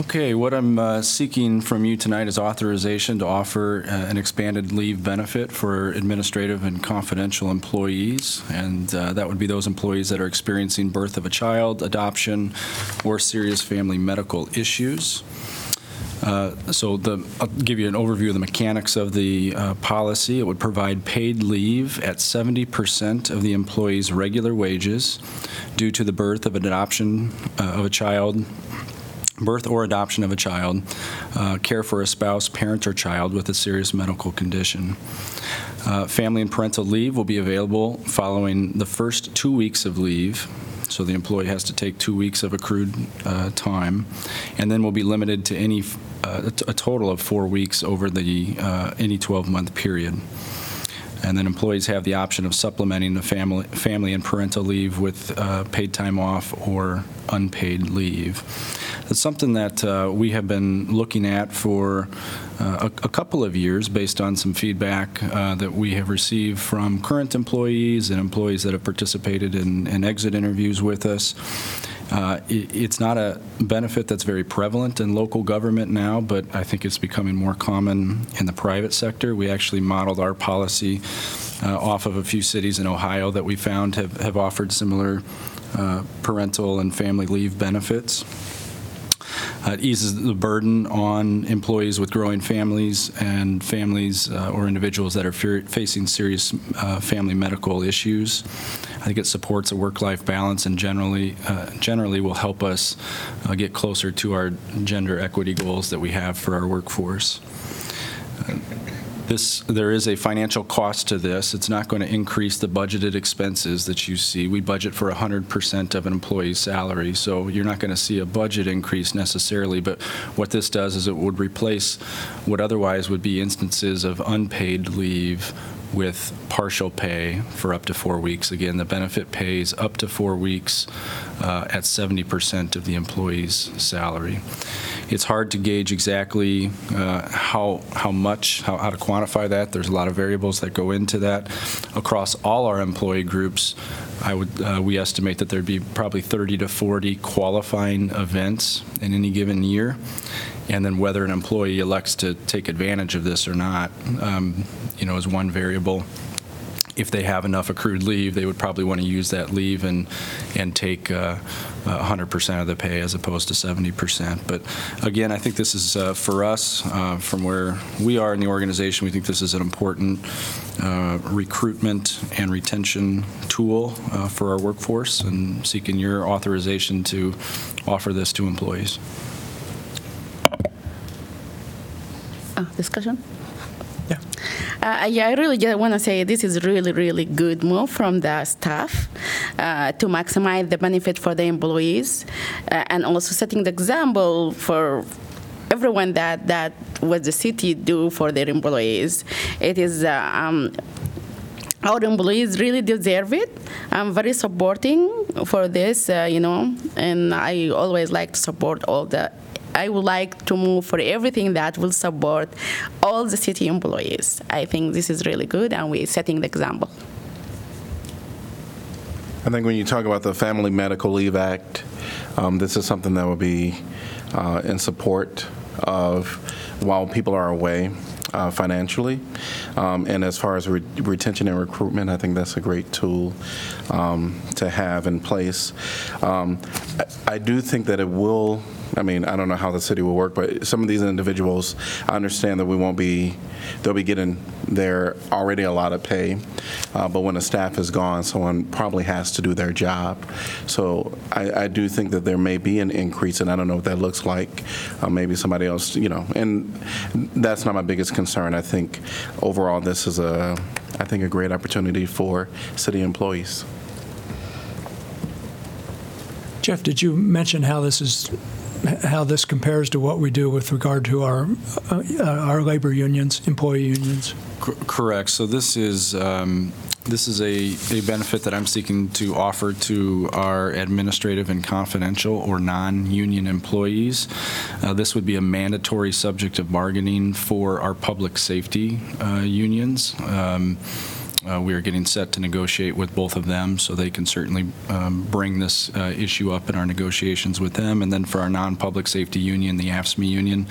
Okay, what I'm uh, seeking from you tonight is authorization to offer uh, an expanded leave benefit for administrative and confidential employees, and uh, that would be those employees that are experiencing birth of a child, adoption, or serious family medical issues. Uh, So the, I'll give you an overview of the mechanics of the uh, policy. It would provide paid leave at 70% of the employee's regular wages due to the birth of an adoption uh, of a child, birth or adoption of a child, uh, care for a spouse, parent, or child with a serious medical condition. Uh, Family and parental leave will be available following the first two weeks of leave, so the employee has to take two weeks of accrued uh, time, and then will be limited to any, uh, a t- a total of four weeks over the, uh, any 12-month period. And then employees have the option of supplementing the family, family and parental leave with uh, paid time off or unpaid leave. It's something that uh, we have been looking at for uh, a a couple of years based on some feedback uh, that we have received from current employees and employees that have participated in in exit interviews with us. Uh, i- It's not a benefit that's very prevalent in local government now, but I think it's becoming more common in the private sector. We actually modeled our policy uh, off of a few cities in Ohio that we found have have offered similar uh, parental and family leave benefits. Uh, It eases the burden on employees with growing families and families uh, or individuals that are facing serious uh, family medical issues. I think it supports a work-life balance and generally, uh, generally will help us uh, get closer to our gender equity goals that we have for our workforce. This, there is a financial cost to this. It's not going to increase the budgeted expenses that you see. We budget for 100% of an employee's salary, so you're not going to see a budget increase necessarily. But what this does is it would replace what otherwise would be instances of unpaid leave with partial pay for up to four weeks. Again, the benefit pays up to four weeks uh, at 70% of the employee's salary. It's hard to gauge exactly uh, how, how much, how, how to quantify that. There's a lot of variables that go into that. Across all our employee groups, I would, uh, we estimate that there'd be probably 30 to 40 qualifying events in any given year. And then whether an employee elects to take advantage of this or not, um, you know, is one variable. If they have enough accrued leave, they would probably want to use that leave and, and take uh, uh, 100% of the pay as opposed to 70%. But again, I think this is, uh, for us, uh, from where we are in the organization, we think this is an important uh, recruitment and retention tool uh, for our workforce and seeking your authorization to offer this to employees. Uh, discussion? Yeah. Uh, yeah, I really just want to say this is really, really good move from the staff uh, to maximize the benefit for the employees uh, and also setting the example for everyone that that what the city do for their employees. It is. Uh, um, our employees really deserve it. I'm very supporting for this, uh, you know, and I always like to support all the. I would like to move for everything that will support all the city employees. I think this is really good, and we're setting the example. I think when you talk about the Family Medical Leave Act, um, this is something that would be uh, in support of while people are away uh, financially. Um, And as far as re- retention and recruitment, I think that's a great tool um, to have in place. Um, I I do think that it will, I mean, I don't know how the city will work, but some of these individuals, I understand that we won't be, they'll be getting their already a lot of pay, uh, but when a staff is gone, someone probably has to do their job. So I, I do think that there may be an increase, and I don't know what that looks like. Uh, Maybe somebody else, you know, and that's not my biggest concern. I think overall, this is a, I think, a great opportunity for city employees. Jeff, did you mention how this is, how this compares to what we do with regard to our, uh, our labor unions, employee unions? Cor- Correct. So this is, um, this is a, a benefit that I'm seeking to offer to our administrative and confidential or non-union employees. Uh, This would be a mandatory subject of bargaining for our public safety uh, unions. Um, uh, We are getting set to negotiate with both of them, so they can certainly um, bring this uh, issue up in our negotiations with them. And then for our non-public safety union, the AFSCME union,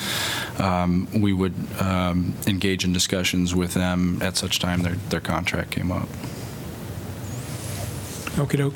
um, we would um, engage in discussions with them at such time their, their contract came up. okey doke.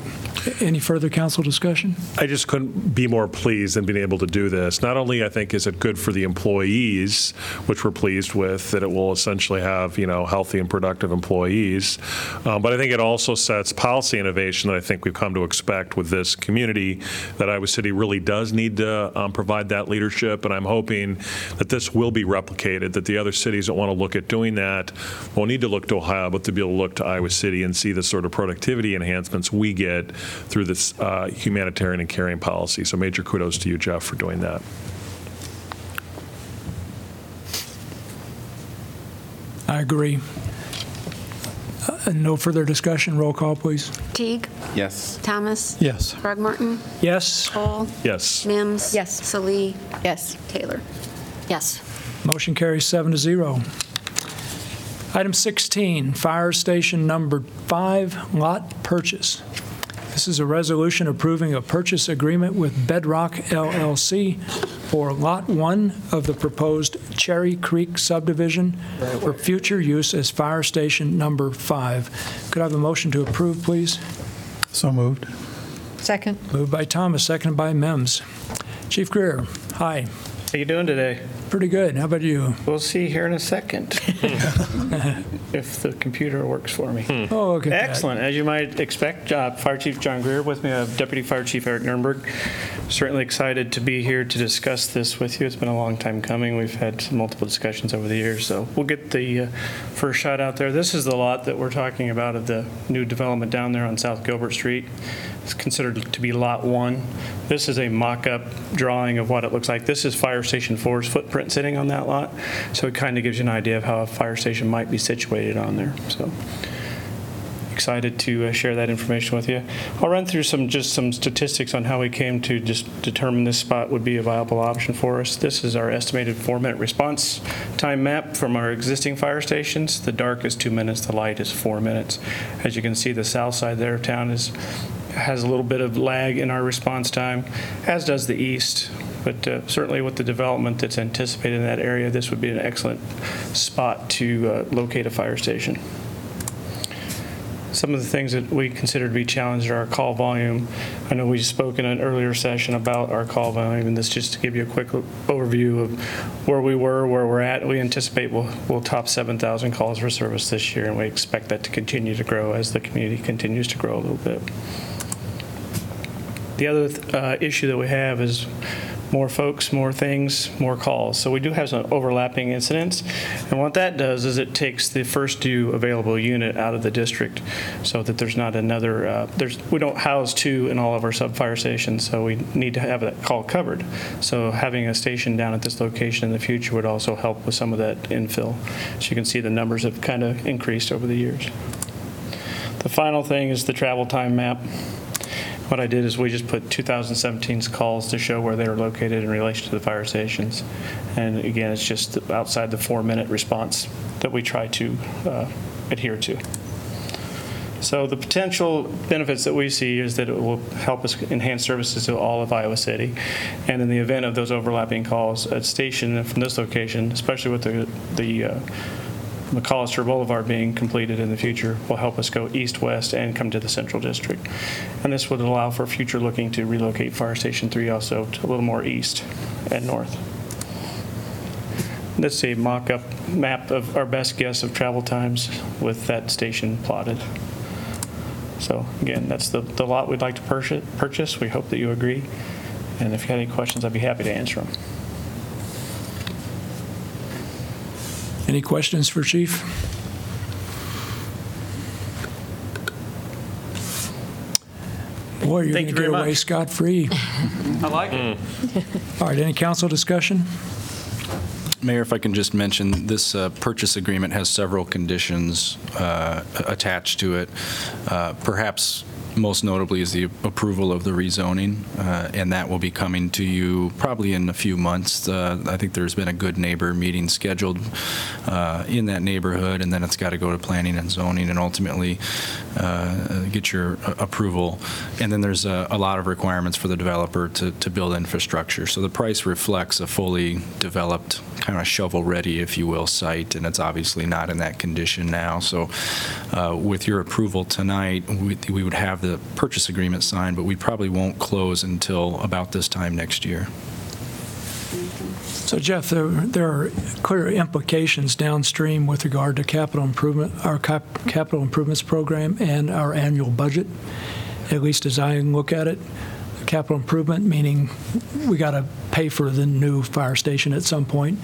Any further council discussion? I just couldn't be more pleased than being able to do this. Not only, I think, is it good for the employees, which we're pleased with, that it will essentially have, you know, healthy and productive employees, um, but I think it also sets policy innovation that I think we've come to expect with this community, that Iowa City really does need to um, provide that leadership, and I'm hoping that this will be replicated, that the other cities that want to look at doing that won't need to look to Ohio, but to be able to look to Iowa City and see the sort of productivity enhancements we get through this uh, humanitarian and caring policy. So major kudos to you, Jeff, for doing that. I agree. Uh, No further discussion, roll call, please. Teague, Yes. Thomas. Yes. Throgmorton, Yes. Cole, Yes. Mims. Yes. Salih, Yes. Taylor. Yes. Motion carries seven to zero. Item 16, Fire Station Number 5 Lot Purchase. This is a resolution approving a purchase agreement with Bedrock LLC for Lot 1 of the proposed Cherry Creek subdivision for future use as Fire Station Number 5. Could I have a motion to approve, please? So moved. Second. Moved by Thomas, seconded by Mims. Chief Grier, Hi. How you doing today? Pretty good. How about you? We'll see here in a second if the computer works for me. Oh, okay. Excellent. As you might expect, uh, Fire Chief John Grier with me, uh, Deputy Fire Chief Eric Nurnberg. Certainly excited to be here to discuss this with you. It's been a long time coming. We've had multiple discussions over the years, so we'll get the uh, first shot out there. This is the lot that we're talking about of the new development down there on South Gilbert Street. It's considered to be Lot 1. This is a mock-up drawing of what it looks like. This is Fire Station 4's footprint sitting on that lot, so it kind of gives you an idea of how a fire station might be situated on there. So excited to uh, share that information with you. I'll run through some, just some statistics on how we came to just determine this spot would be a viable option for us. This is our estimated four-minute response time map from our existing fire stations. The dark is two minutes, the light is four minutes. As you can see, the south side there of town is, has a little bit of lag in our response time, as does the east. But uh, certainly with the development that's anticipated in that area, this would be an excellent spot to uh, locate a fire station. Some of the things that we consider to be challenged are our call volume. I know we spoke in an earlier session about our call volume, and this just to give you a quick overview of where we were, where we're at. We anticipate we'll, we'll top 7,000 calls for service this year, and we expect that to continue to grow as the community continues to grow a little bit. The other uh, issue that we have is more folks, more things, more calls. So we do have some overlapping incidents. And what that does is it takes the first due available unit out of the district so that there's not another, uh, there's, we don't house two in all of our sub-fire stations, so we need to have that call covered. So having a station down at this location in the future would also help with some of that infill. So you can see the numbers have kind of increased over the years. The final thing is the travel time map. What I did is we just put 2017's calls to show where they were located in relation to the fire stations. And again, it's just outside the four-minute response that we try to uh, adhere to. So the potential benefits that we see is that it will help us enhance services to all of Iowa City. And in the event of those overlapping calls, at station from this location, especially with the, the uh, McCollister Boulevard being completed in the future will help us go east-west and come to the central district. And this would allow for future looking to relocate Fire Station 3 also to a little more east and north. This is a mock-up map of our best guess of travel times with that station plotted. So again, that's the, the lot we'd like to purchase- purchase. We hope that you agree. And if you have any questions, I'd be happy to answer them. Any questions for Chief? Boy, you're going Thank to you get very away much. scot-free. I like it. All right, any council discussion? Mayor, if I can just mention, this uh, purchase agreement has several conditions uh, attached to it. Uh, Perhaps most notably is the approval of the rezoning, uh, and that will be coming to you probably in a few months. Uh, I think there's been a good neighbor meeting scheduled uh, in that neighborhood, and then it's got to go to planning and zoning and ultimately uh, get your approval. And then there's a a lot of requirements for the developer to to build infrastructure. So the price reflects a fully developed, kind of shovel-ready, if you will, site, and it's obviously not in that condition now. So uh, with your approval tonight, we we would have the purchase agreement signed, but we probably won't close until about this time next year. So Jeff, there there are clear implications downstream with regard to capital improvement, our cap- capital improvements program and our annual budget, at least as I look at it. Capital improvement, meaning we got to pay for the new fire station at some point.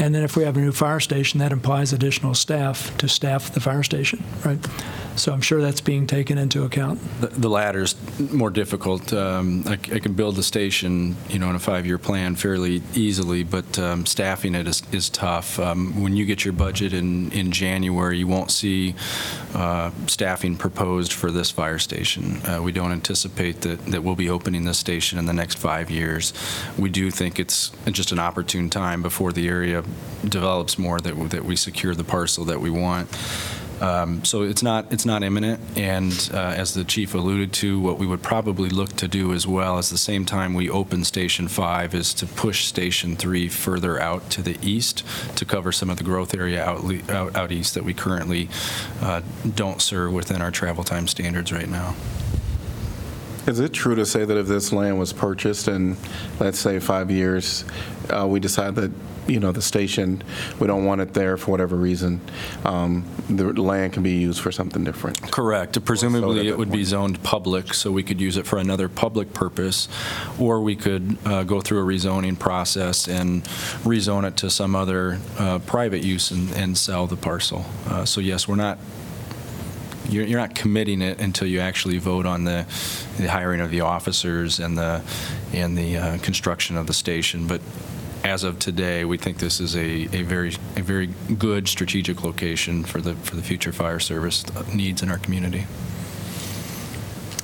And then if we have a new fire station, that implies additional staff to staff the fire station, right? So I'm sure that's being taken into account. The- The latter's more difficult. Um, I I can build the station, you know, in a five-year plan fairly easily, but um, staffing it is is tough. Um, When you get your budget in in January, you won't see uh, staffing proposed for this fire station. Uh, We don't anticipate that that we'll be opening this station in the next five years. We do think it's just an opportune time before the area develops more that that we secure the parcel that we want. Um, So it's not, it's not imminent, and uh, as the chief alluded to, what we would probably look to do as well, is the same time we open Station 5, is to push Station 3 further out to the east to cover some of the growth area out out out east that we currently uh, don't serve within our travel time standards right now. Is it true to say that if this land was purchased in, let's say, five years, uh, we decide that, you know, the station, we don't want it there for whatever reason, um, the land can be used for something different? Correct. Presumably, it would be zoned public, so we could use it for another public purpose, or we could uh, go through a rezoning process and rezone it to some other uh, private use and and sell the parcel. Uh, So yes, we're not, you're you're not committing it until you actually vote on the the hiring of the officers and the, and the uh, construction of the station. But as of today, we think this is a a very, a very good strategic location for the, for the future fire service needs in our community.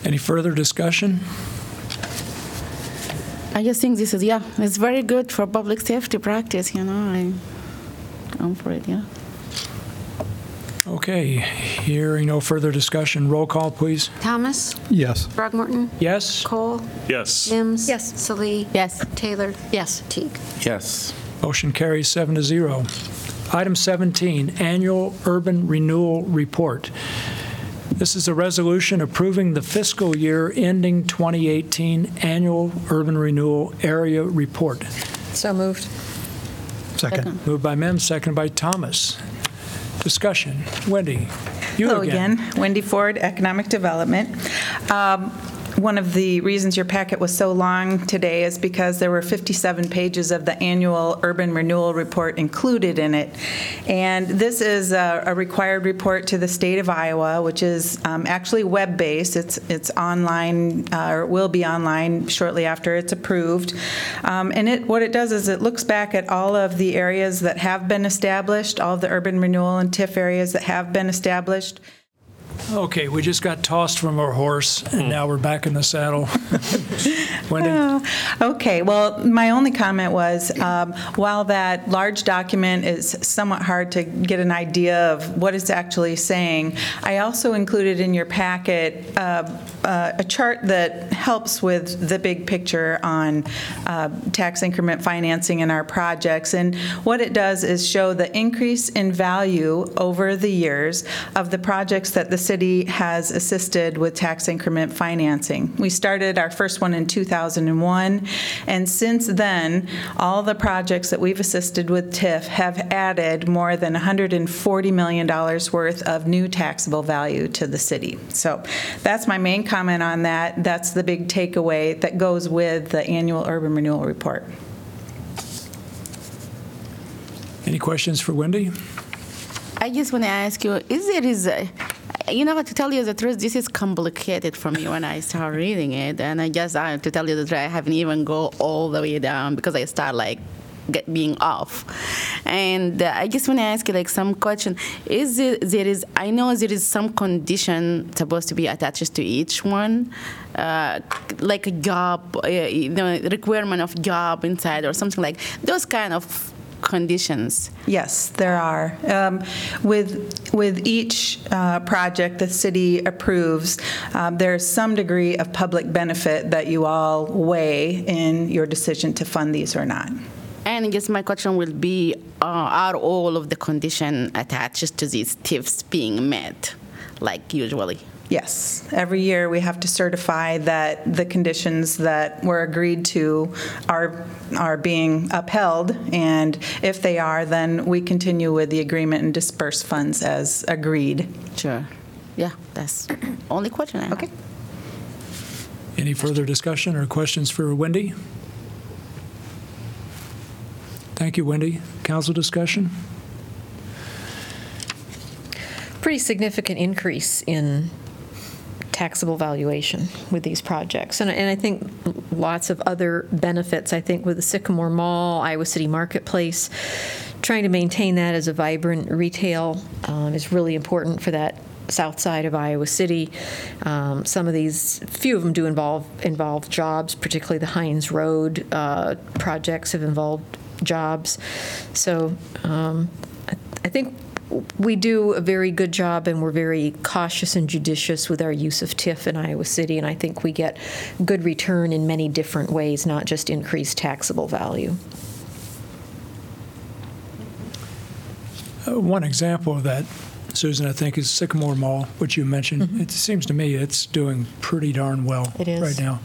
Any further discussion? I just think this is, yeah, it's very good for public safety practice, you know, I, I'm for it, yeah. Okay, hearing no further discussion, roll call, please. Thomas? Yes. Throgmorton? Yes? Cole? Yes. Mims? Yes. Salih? Yes. Taylor? Yes. Teague? Yes. Motion carries seven to zero. Item 17, Annual Urban Renewal Report. This is a resolution approving the fiscal year ending 2018 Annual Urban Renewal Area Report. So moved. Second. Moved by Mims, seconded by Thomas. Discussion. Wendy, you Hello again. again, Wendy Ford, Economic Development. Um, One of the reasons your packet was so long today is because there were 57 pages of the annual urban renewal report included in it. And this is a a required report to the state of Iowa, which is um, actually web-based. It's it's online, uh, or will be online shortly after it's approved. Um, And it, what it does is it looks back at all of the areas that have been established, all of the urban renewal and TIF areas that have been established, Okay, we just got tossed from our horse, and now we're back in the saddle. Wendy? Oh, Okay, well, my only comment was, um, while that large document is somewhat hard to get an idea of what it's actually saying, I also included in your packet uh, uh, a chart that helps with the big picture on uh, tax increment financing in our projects. And what it does is show the increase in value over the years of the projects that the city has assisted with tax increment financing. We started our first one in 2001, and since then, all the projects that we've assisted with TIF have added more than $140 million worth of new taxable value to the city. So that's my main comment on that. That's the big takeaway that goes with the annual urban renewal report. Any questions for Wendy? I just want to ask you, is there is, a, you know, to tell you the truth, this is complicated for me when I start reading it, and I just, I, to tell you the truth, I haven't even go all the way down because I start like get, being off, and uh, I just want to ask you like some question. Is it, there is, I know there is some condition supposed to be attached to each one, uh, like a job, uh, you know, requirement of job inside or something like those kind of conditions. Yes, there are. Um, With, with each uh, project the city approves, um, there's some degree of public benefit that you all weigh in your decision to fund these or not. And I guess my question will be, uh, are all of the condition attached to these TIFs being met, like usually? Yes. Every year, we have to certify that the conditions that were agreed to are, are being upheld, and if they are, then we continue with the agreement and disperse funds as agreed. Sure. Yeah, that's only question I have. Okay. Any further discussion or questions for Wendy? Thank you, Wendy. Council discussion? Pretty significant increase in taxable valuation with these projects. And, and I think lots of other benefits, I think with the Sycamore Mall, Iowa City Marketplace, trying to maintain that as a vibrant retail um, is really important for that south side of Iowa City. Um, Some of these, few of them do involve, involve jobs, particularly the Heinz Road uh, projects have involved jobs. So um, I I think we do a very good job, and we're very cautious and judicious with our use of TIF in Iowa City, and I think we get good return in many different ways, not just increased taxable value. Uh, One example of that Susan, I think, is Sycamore Mall, which you mentioned. It seems to me it's doing pretty darn well It is. right now.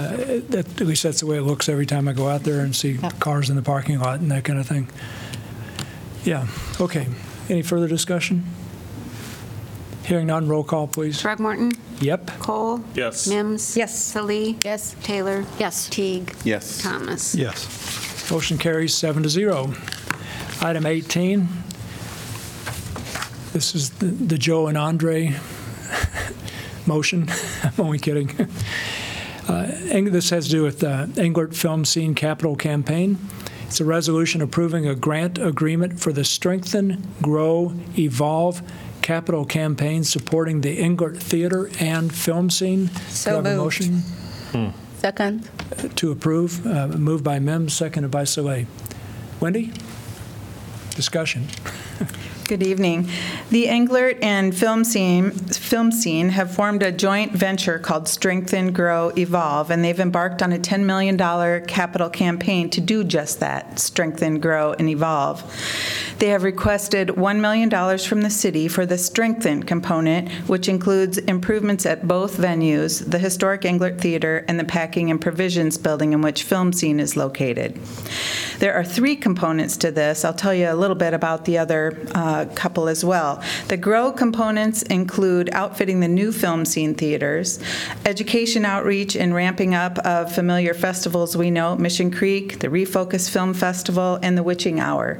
Uh, that- At least that's the way it looks every time I go out there and see cars in the parking lot and that kind of thing. Yeah, okay. Any further discussion? Hearing none, roll call, please. Throgmorton? Yep. Cole? Yes. Mims? Yes. Salih? Yes. Taylor? Yes. Teague? Yes. Thomas? Yes. Motion carries seven to zero. Item 18, this is the the Joe and Andre motion. I'm only kidding. Uh, Eng- This has to do with the Englert Film Scene Capital Campaign. It's a resolution approving a grant agreement for the Strengthen, Grow, Evolve capital campaign supporting the Englert Theater and Film Scene. Do I So have a moved. motion Second. to approve, uh, moved by Mims, seconded by Salih. Wendy? Discussion. Good evening. The Englert and Film Scene, Film Scene have formed a joint venture called Strengthen, Grow, Evolve, and they've embarked on a $10 million capital campaign to do just that, strengthen, grow, and evolve. They have requested $1 million from the city for the strengthen component, which includes improvements at both venues, the historic Englert Theater and the Packing and Provisions Building in which Film Scene is located. There are three components to this. I'll tell you a little bit about the other uh, couple as well. The grow components include outfitting the new film scene theaters, education outreach and ramping up of familiar festivals we know, Mission Creek, the Refocus Film Festival, and the Witching Hour.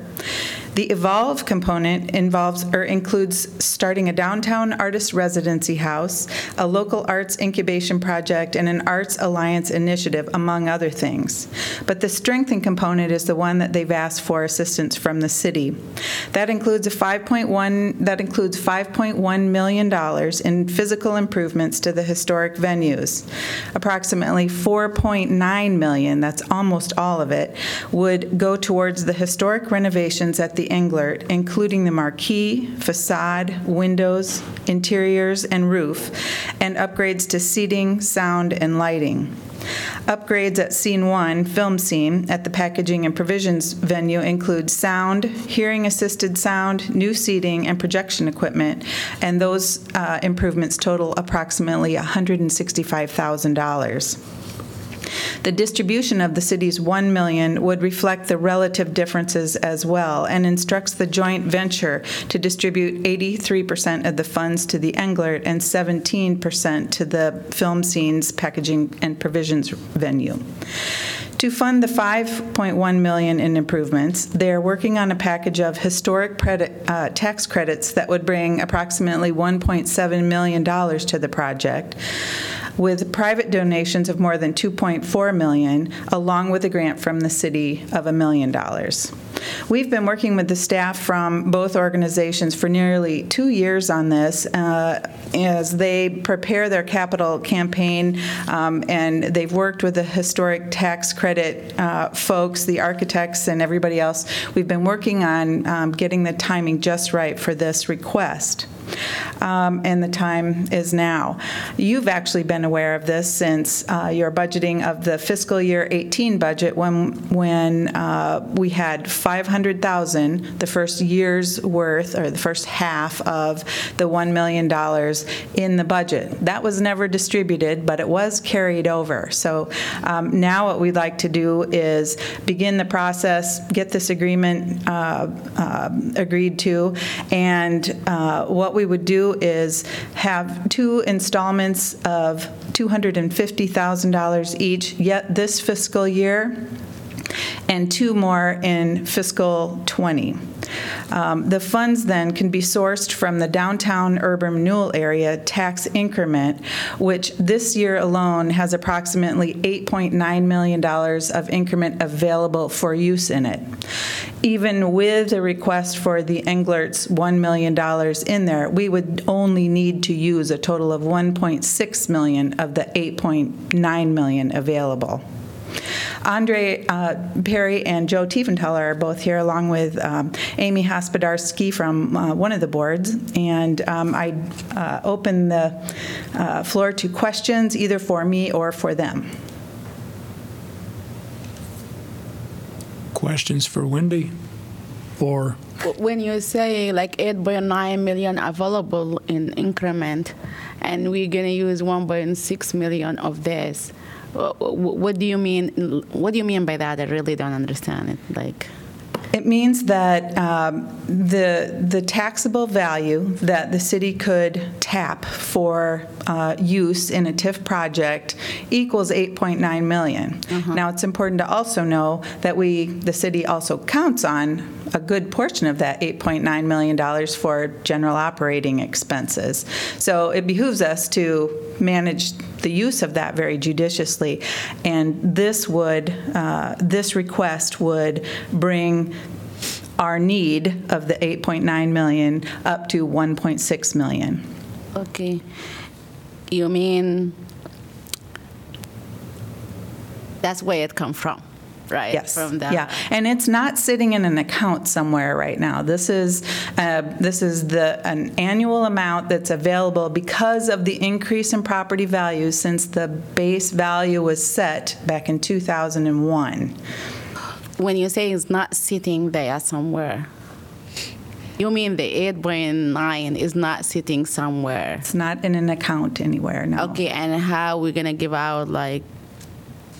The Evolve component involves or includes starting a downtown artist residency house, a local arts incubation project, and an arts alliance initiative, among other things. But the strengthen component is the one that they've asked for assistance from the city. That includes a 5.1 that includes 5.1 million dollars in physical improvements to the historic venues. Approximately 4.9 million, that's almost all of it, would go towards the historic renovations at the Englert, including the marquee, facade, windows, interiors, and roof, and upgrades to seating, sound, and lighting. Upgrades at Scene 1, Film Scene, at the Packaging and Provisions venue include sound, hearing-assisted sound, new seating, and projection equipment, and those uh, improvements total approximately $165,000. The distribution of the city's 1 million would reflect the relative differences as well and instructs the joint venture to distribute 83% of the funds to the Englert and 17% to the film scenes packaging and provisions venue. To fund the 5.1 million in improvements, they are working on a package of historic credit- uh, tax credits that would bring approximately $1.7 million to the project, with private donations of more than 2.4 million, along with a grant from the city of a million dollars. We've been working with the staff from both organizations for nearly two years on this uh, as they prepare their capital campaign, um, and they've worked with the historic tax credit uh, folks, the architects, and everybody else. We've been working on um, getting the timing just right for this request. Um, and the time is now. You've actually been aware of this since uh, your budgeting of the fiscal year 18 budget when when uh, we had 500,000, the first year's worth or the first half of the $1 million in the budget. That was never distributed, but it was carried over. So um, now what we'd like to do is begin the process, get this agreement uh, uh, agreed to, and uh, what we would do is have two installments of $250,000 each, yet this fiscal year, and two more in fiscal '20. Um, the funds then can be sourced from the downtown urban renewal area tax increment, which this year alone has approximately $8.9 million of increment available for use in it. Even with the request for the Englert's $1 million in there, we would only need to use a total of 1.6 million of the 8.9 million available. Andre uh, Perry and Joe Tiefenthaler are both here, along with um, Amy Hospodarski from uh, one of the boards. And um, I uh, open the uh, floor to questions, either for me or for them. Questions for Wendy? or When you say like 8.9 million available in increment, and we're gonna use 1.6 million of this, wh- wh- what do you mean? What do you mean by that? I really don't understand it. Like, It means that um, the, the taxable value that the city could tap for uh, use in a TIF project equals 8.9 million. Now, it's important to also know that we, the city also counts on a good portion of that $8.9 million for general operating expenses. So it behooves us to manage the use of that very judiciously. And this would, uh, this request would bring our need of the 8.9 million up to 1.6 million. okay, you mean that's where it come from, right? Yes, From the yeah. And it's not sitting in an account somewhere right now. This is, uh, this is the, an annual amount that's available because of the increase in property values since the base value was set back in 2001. When you say it's not sitting there somewhere, you mean the 8.9 is not sitting somewhere? It's not in an account anywhere, no. Okay, and how we gonna give out like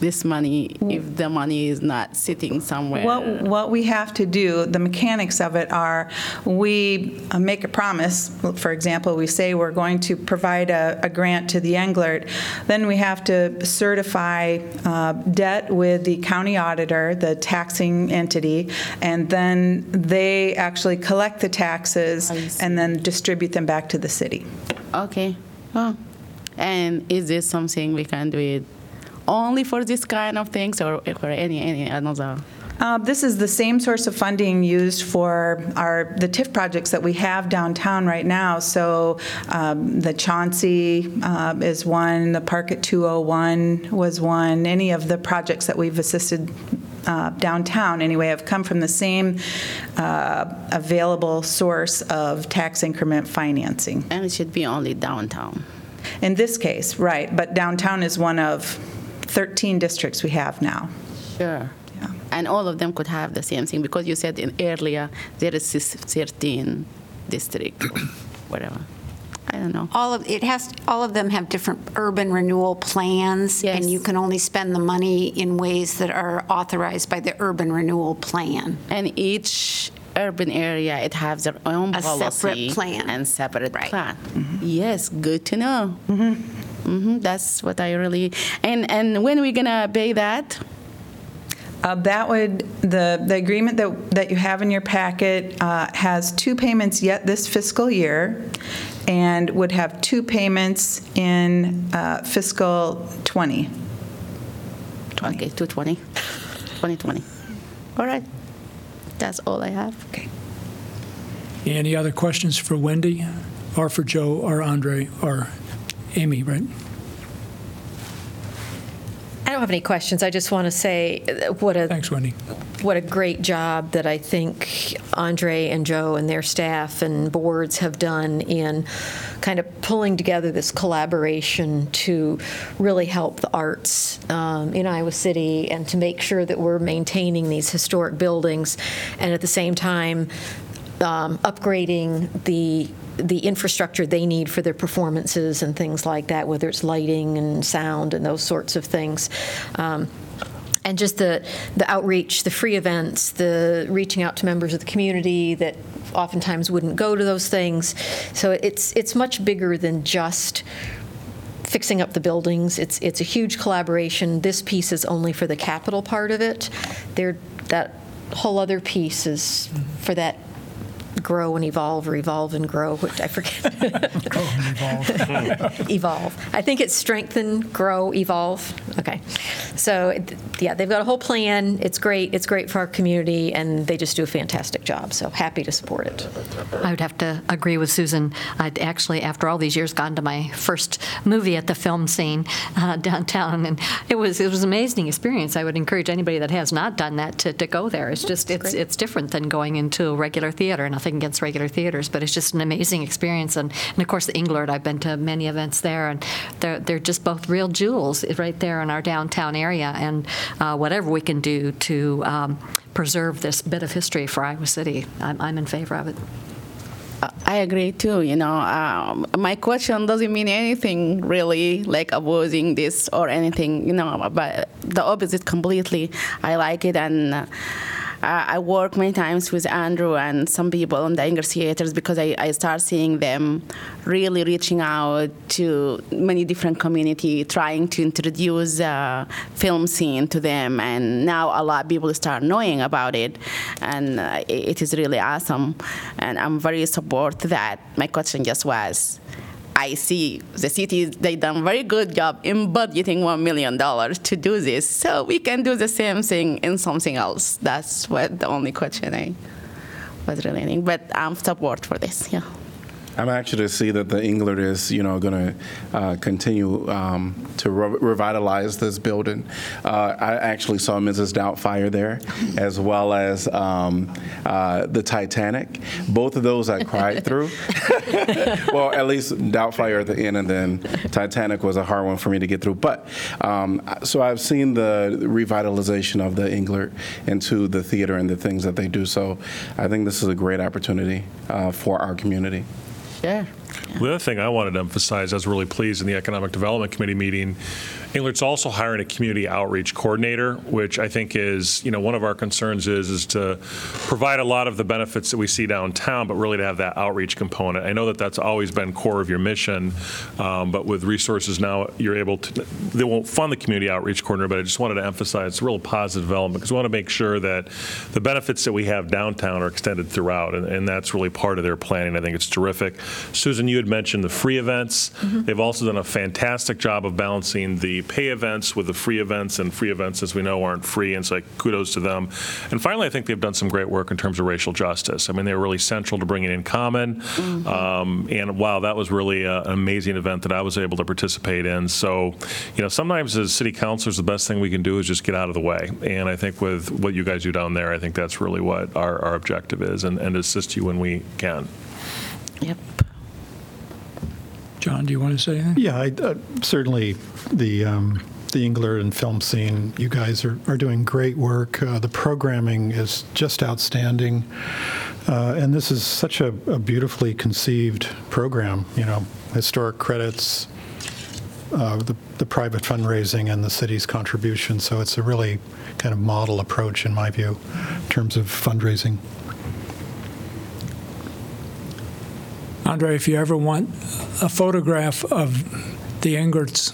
this money if the money is not sitting somewhere? What, what we have to do, the mechanics of it are, we uh, make a promise, for example, we say we're going to provide a, a grant to the Englert, then we have to certify uh, debt with the county auditor, the taxing entity, and then they actually collect the taxes and then distribute them back to the city. Okay. Oh. And is this something we can do it only for this kind of things or for any any another? Uh, This is the same source of funding used for our, the TIF projects that we have downtown right now. So um, the Chauncey uh, is one, the Park at 201 was one, any of the projects that we've assisted uh, downtown, anyway, have come from the same uh, available source of tax increment financing. And it should be only downtown. In this case, right, but downtown is one of 13 districts we have now. Sure. Yeah. And all of them could have the same thing because you said in earlier there is this 13 district, whatever. I don't know. All of, it has, all of them have different urban renewal plans, and you can only spend the money in ways that are authorized by the urban renewal plan. And each urban area, it has their own A policy. separate plan. And separate plan. Yes, good to know. Mm-hmm. That's what I really, and, and when we gonna pay that? Uh, That would, the, the agreement that, that you have in your packet uh, has two payments yet this fiscal year, and would have two payments in uh, fiscal '20. Okay, 220, 2020. All right, that's all I have. Okay. any other questions for Wendy, or for Joe, or Andre, or Amy, right? I don't have any questions. I just want to say what a Thanks, Wendy. what a great job that I think Andre and Joe and their staff and boards have done in kind of pulling together this collaboration to really help the arts um, in Iowa City and to make sure that we're maintaining these historic buildings and at the same time um, upgrading the the infrastructure they need for their performances and things like that, whether it's lighting and sound and those sorts of things. Um, and just the, the outreach, the free events, the reaching out to members of the community that oftentimes wouldn't go to those things. So it's, it's much bigger than just fixing up the buildings. It's, it's a huge collaboration. This piece is only for the capital part of it. There, that whole other piece is for that grow and evolve or evolve and grow, which I forget. evolve. evolve. I think it's strengthen, grow, evolve. Okay. So, yeah, they've got a whole plan. It's great. It's great for our community, and they just do a fantastic job. So happy to support it. I would have to agree with Susan. I'd actually, after all these years, gone to my first movie at the film scene uh, downtown, and it was it was an amazing experience. I would encourage anybody that has not done that to, to go there. It's just it's it's different than going into a regular theater, and I think nothing against regular theaters, but it's just an amazing experience. And, and of course, the Englert, I've been to many events there, and they're, they're just both real jewels right there in our downtown area. And uh, whatever we can do to um, preserve this bit of history for Iowa City, I'm, I'm in favor of it. I agree too. You know, um, my question doesn't mean anything really, like opposing this or anything. You know, but the opposite completely. I like it, and uh, I work many times with Andrew and some people in the theaters because I, I start seeing them really reaching out to many different community, trying to introduce uh, film scene to them, and now a lot of people start knowing about it, and uh, it, it is really awesome, and I'm very support that. My question just was. I see the city they done very good job in budgeting one million dollars to do this, so we can do the same thing in something else. That's what the only question I was relating. But I'm support for this. Yeah. I'm actually to see that the Englert is, you know, going to uh, continue um, to re- revitalize this building. Uh, I actually saw Mrs. Doubtfire there, as well as um, uh, the Titanic. Both of those I cried through. well, at least Doubtfire at the end, and then Titanic was a hard one for me to get through. But um, so I've seen the revitalization of the Englert into the theater and the things that they do. So I think this is a great opportunity uh, for our community. Yeah. The other thing I wanted to emphasize, I was really pleased in the Economic Development Committee meeting, Englert's also hiring a community outreach coordinator, which I think is, you know, one of our concerns is, is to provide a lot of the benefits that we see downtown, but really to have that outreach component. I know that that's always been core of your mission, um, but with resources now, you're able to, they won't fund the community outreach coordinator, but I just wanted to emphasize it's a real positive development because we want to make sure that the benefits that we have downtown are extended throughout, and, and that's really part of their planning. I think it's terrific. Susan, you had mentioned the free events. They've also done a fantastic job of balancing the pay events with the free events, and free events, as we know, aren't free, and so like, kudos to them. And finally, I think they've done some great work in terms of racial justice. I mean, they were really central to bringing in common, um, and wow, that was really a- an amazing event that I was able to participate in. So, you know, sometimes as city councilors, the best thing we can do is just get out of the way. And I think with what you guys do down there, I think that's really what our, our objective is, and, and assist you when we can. Yep. John, do you want to say anything? Yeah, I, uh, certainly the um, the Englert and film scene. You guys are, are doing great work. Uh, the programming is just outstanding, uh, and this is such a, a beautifully conceived program. You know, historic credits, uh, the the private fundraising, and the city's contribution. So it's a really kind of model approach, in my view, in terms of fundraising. Andre, if you ever want a photograph of the Englert's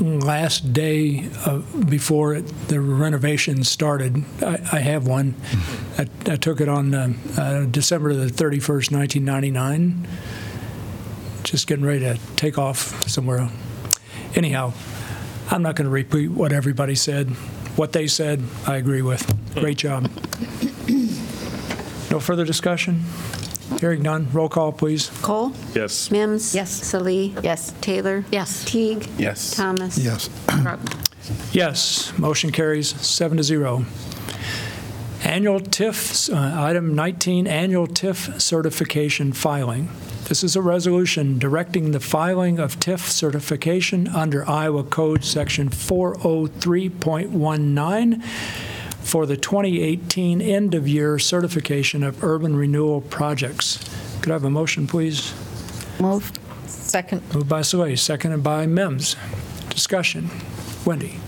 last day of, before it, the renovation started, I, I have one. I, I took it on uh, uh, December the 31st, 1999. Just getting ready to take off somewhere. Anyhow, I'm not going to repeat what everybody said. What they said, I agree with. Great job. No further discussion? Hearing none. Roll call, please. Cole? Yes. Mims? Yes. Salih? Yes. Taylor? Yes. Teague? Yes. Thomas? Yes. Throgmorton? Yes, motion carries seven to zero. Annual TIF, uh, item 19, annual TIF certification filing. This is a resolution directing the filing of TIF certification under Iowa Code Section 403.19 for the 2018 end-of-year certification of urban renewal projects. Could I have a motion, please? Move. Second. Moved by Salih, seconded by Mims. Discussion. Wendy?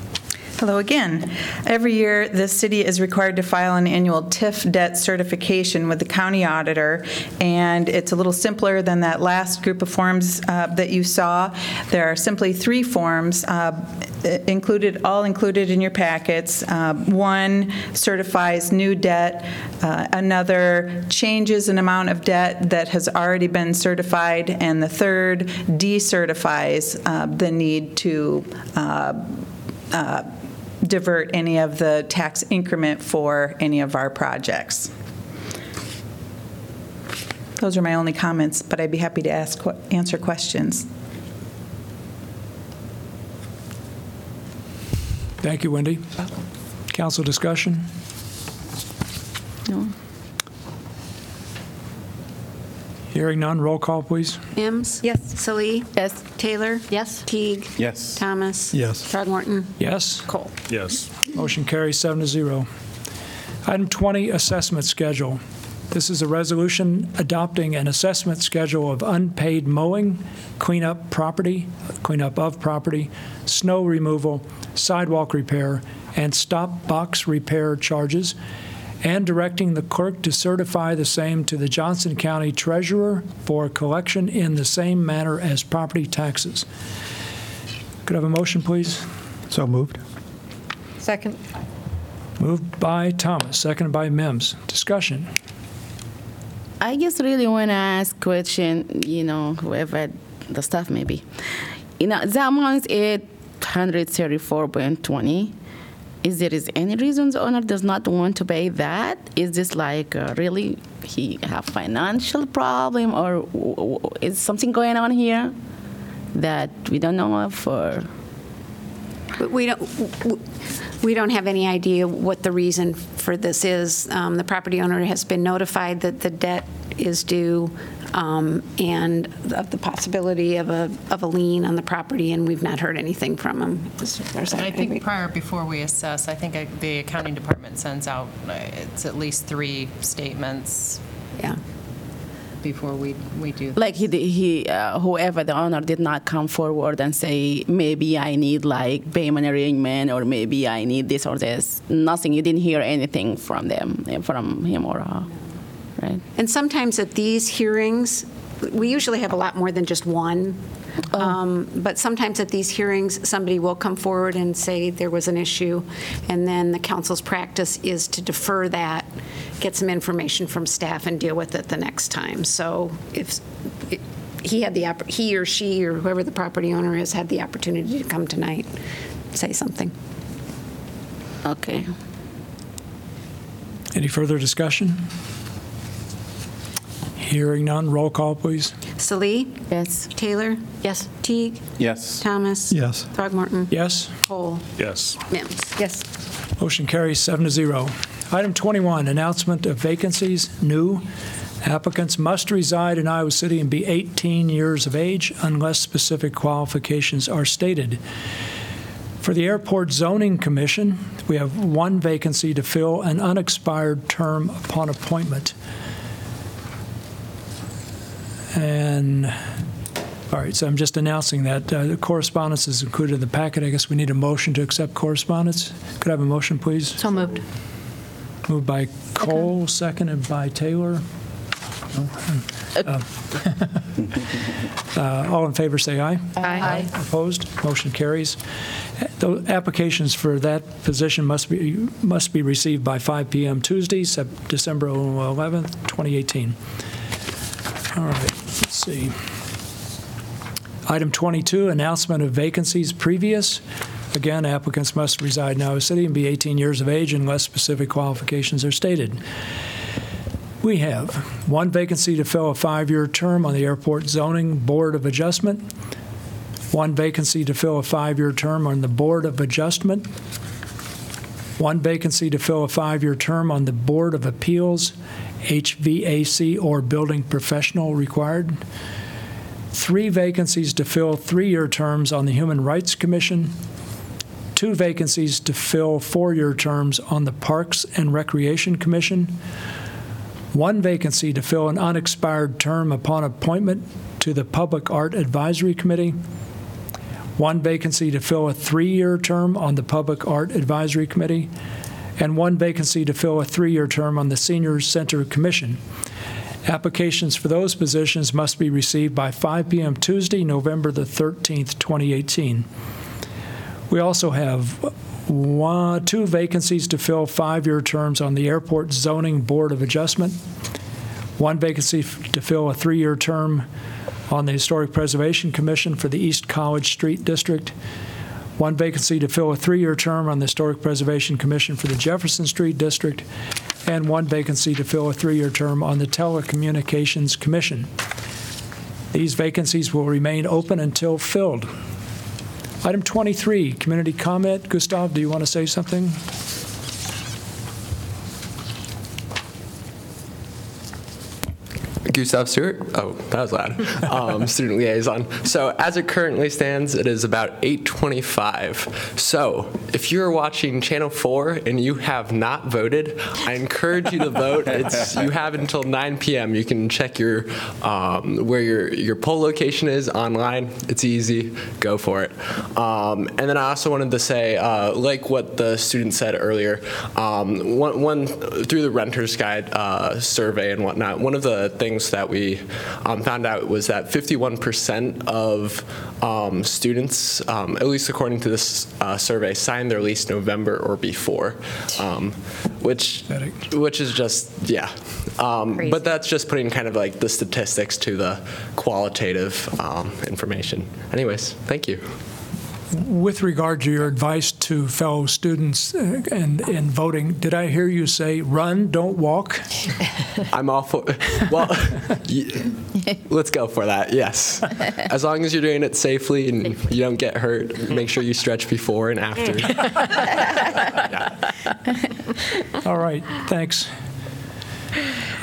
Hello again. Every year, the city is required to file an annual TIF debt certification with the county auditor, and it's a little simpler than that last group of forms uh, that you saw. There are simply three forms uh, included, all included in your packets. Uh, One certifies new debt, uh, another changes an amount of debt that has already been certified, and the third decertifies uh, the need to uh, uh, divert any of the tax increment for any of our projects. Those are my only comments, but I'd be happy to ask, answer questions. Thank you, Wendy. Council discussion? No. Hearing none, roll call, please. Mims? Yes. Salih? Yes. Taylor? Yes. Teague? Yes. Thomas? Yes. Throgmorton? Yes? Cole? Yes. Motion carries seven to zero. Item 20, assessment schedule. This is a resolution adopting an assessment schedule of unpaid mowing, cleanup property, cleanup of property, snow removal, sidewalk repair, and stop box repair charges, and directing the clerk to certify the same to the Johnson County Treasurer for collection in the same manner as property taxes. Could I have a motion, please? So moved. Second. Moved by Thomas, seconded by Mims. Discussion. I just really want to ask question, you know, whoever the staff maybe. You know, that amount is 834.20. Is there is any reason the owner does not want to pay that? Is this like uh, really he have financial problem or w- w- is something going on here that we don't know of or? We don't, we don't have any idea what the reason for this is. Um, The property owner has been notified that the debt is due um, and of the possibility of a, of a lien on the property, and we've not heard anything from him. as far as And I I- think prior, before we assess, I think uh, the accounting department sends out, uh, it's at least three statements. Yeah. Before we, we do. like he he uh, whoever the owner did not come forward and say maybe I need like payment arrangement or maybe I need this or this. Nothing. You didn't hear anything from them eh, from him or her, right? And sometimes at these hearings, we usually have a lot more than just one. Um, But sometimes at these hearings, somebody will come forward and say there was an issue, and then the council's practice is to defer that, get some information from staff, and deal with it the next time. So if he had the, oppor- he or she, or whoever the property owner is, had the opportunity to come tonight, say something. Okay. Any further discussion? Hearing none, roll call, please. Salih? Yes. Taylor? Yes. Teague? Yes. Thomas? Yes. Throgmorton? Yes? Cole? Yes. Mims? Yes. Motion carries seven to zero. Item 21, announcement of vacancies, new. Applicants must reside in Iowa City and be 18 years of age unless specific qualifications are stated. For the Airport Zoning Commission, we have one vacancy to fill an unexpired term upon appointment. And, all right, so I'm just announcing that. Uh, The correspondence is included in the packet. I guess we need a motion to accept correspondence. Could I have a motion, please? So moved. Moved by Cole, seconded by Taylor. Uh, uh, All in favor, say aye. Aye. Opposed? Motion carries. The applications for that position must be, must be received by 5 PM Tuesday, Sep- December 11th, 2018. All right, let's see. Item 22, announcement of vacancies previous. Again, applicants must reside in Iowa City and be 18 years of age unless specific qualifications are stated. We have one vacancy to fill a five-year term on the Airport Zoning Board of Adjustment, one vacancy to fill a five-year term on the Board of Adjustment, one vacancy to fill a five-year term on the Board of Appeals, HVAC or Building Professional required, three vacancies to fill three-year terms on the Human Rights Commission, two vacancies to fill four-year terms on the Parks and Recreation Commission, one vacancy to fill an unexpired term upon appointment to the Public Art Advisory Committee, one vacancy to fill a three-year term on the Public Art Advisory Committee, and one vacancy to fill a three-year term on the Senior Center Commission. Applications for those positions must be received by 5 PM Tuesday, November the 13th, 2018. We also have one, two vacancies to fill five-year terms on the Airport Zoning Board of Adjustment, one vacancy to fill a three-year term on the Historic Preservation Commission for the East College Street District, one vacancy to fill a three-year term on the Historic Preservation Commission for the Jefferson Street District, and one vacancy to fill a three-year term on the Telecommunications Commission. These vacancies will remain open until filled. Item 23, community comment. Gustav, do you want to say something? Gustav Stewart. Oh, that was loud. Um, student liaison. So as it currently stands, it is about 8:25. So if you're watching Channel 4 and you have not voted, I encourage you to vote. It's you have until 9 p.m. You can check your um, where your your poll location is online. It's easy. Go for it. Um, and then I also wanted to say, uh, like what the student said earlier, um, one, one through the renter's guide uh, survey and whatnot. One of the things that we um, found out was that 51% of um, students, um, at least according to this uh, survey, signed their lease November or before, um, which which is just yeah. Um, but that's just putting kind of like the statistics to the qualitative um, information. Anyways, thank you. With regard to your advice to fellow students uh, and in voting, did I hear you say, run, don't walk? I'm all for, well, let's go for that, yes. As long as you're doing it safely and you don't get hurt, make sure you stretch before and after. All right, thanks.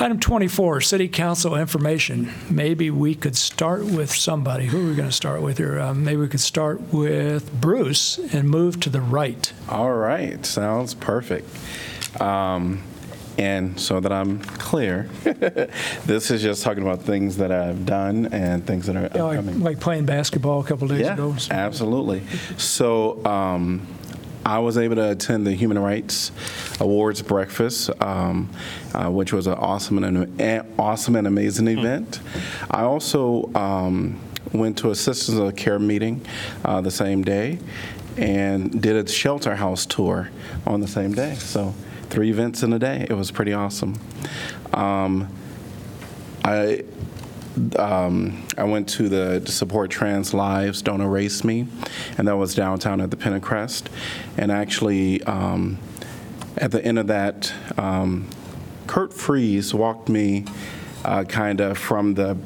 Item 24, City Council information. Maybe we could start with somebody. Who are we going to start with here? Uh, Maybe we could start with Bruce and move to the right. All right, sounds perfect. Um, And so that I'm clear, this is just talking about things that I've done and things that are Yeah, Like upcoming. like playing basketball a couple days Yeah, ago. absolutely. So um, I was able to attend the Human Rights Awards breakfast, um, uh, which was an awesome and an awesome and amazing event. I also um, went to a Sisters of Care meeting uh, the same day and did a shelter house tour on the same day. So three events in a day. It was pretty awesome. Um, I um, I went to the to support Trans Lives, Don't Erase Me, and that was downtown at the Pentacrest. And actually, um, at the end of that, um, Kurt Friese walked me uh, kind of from the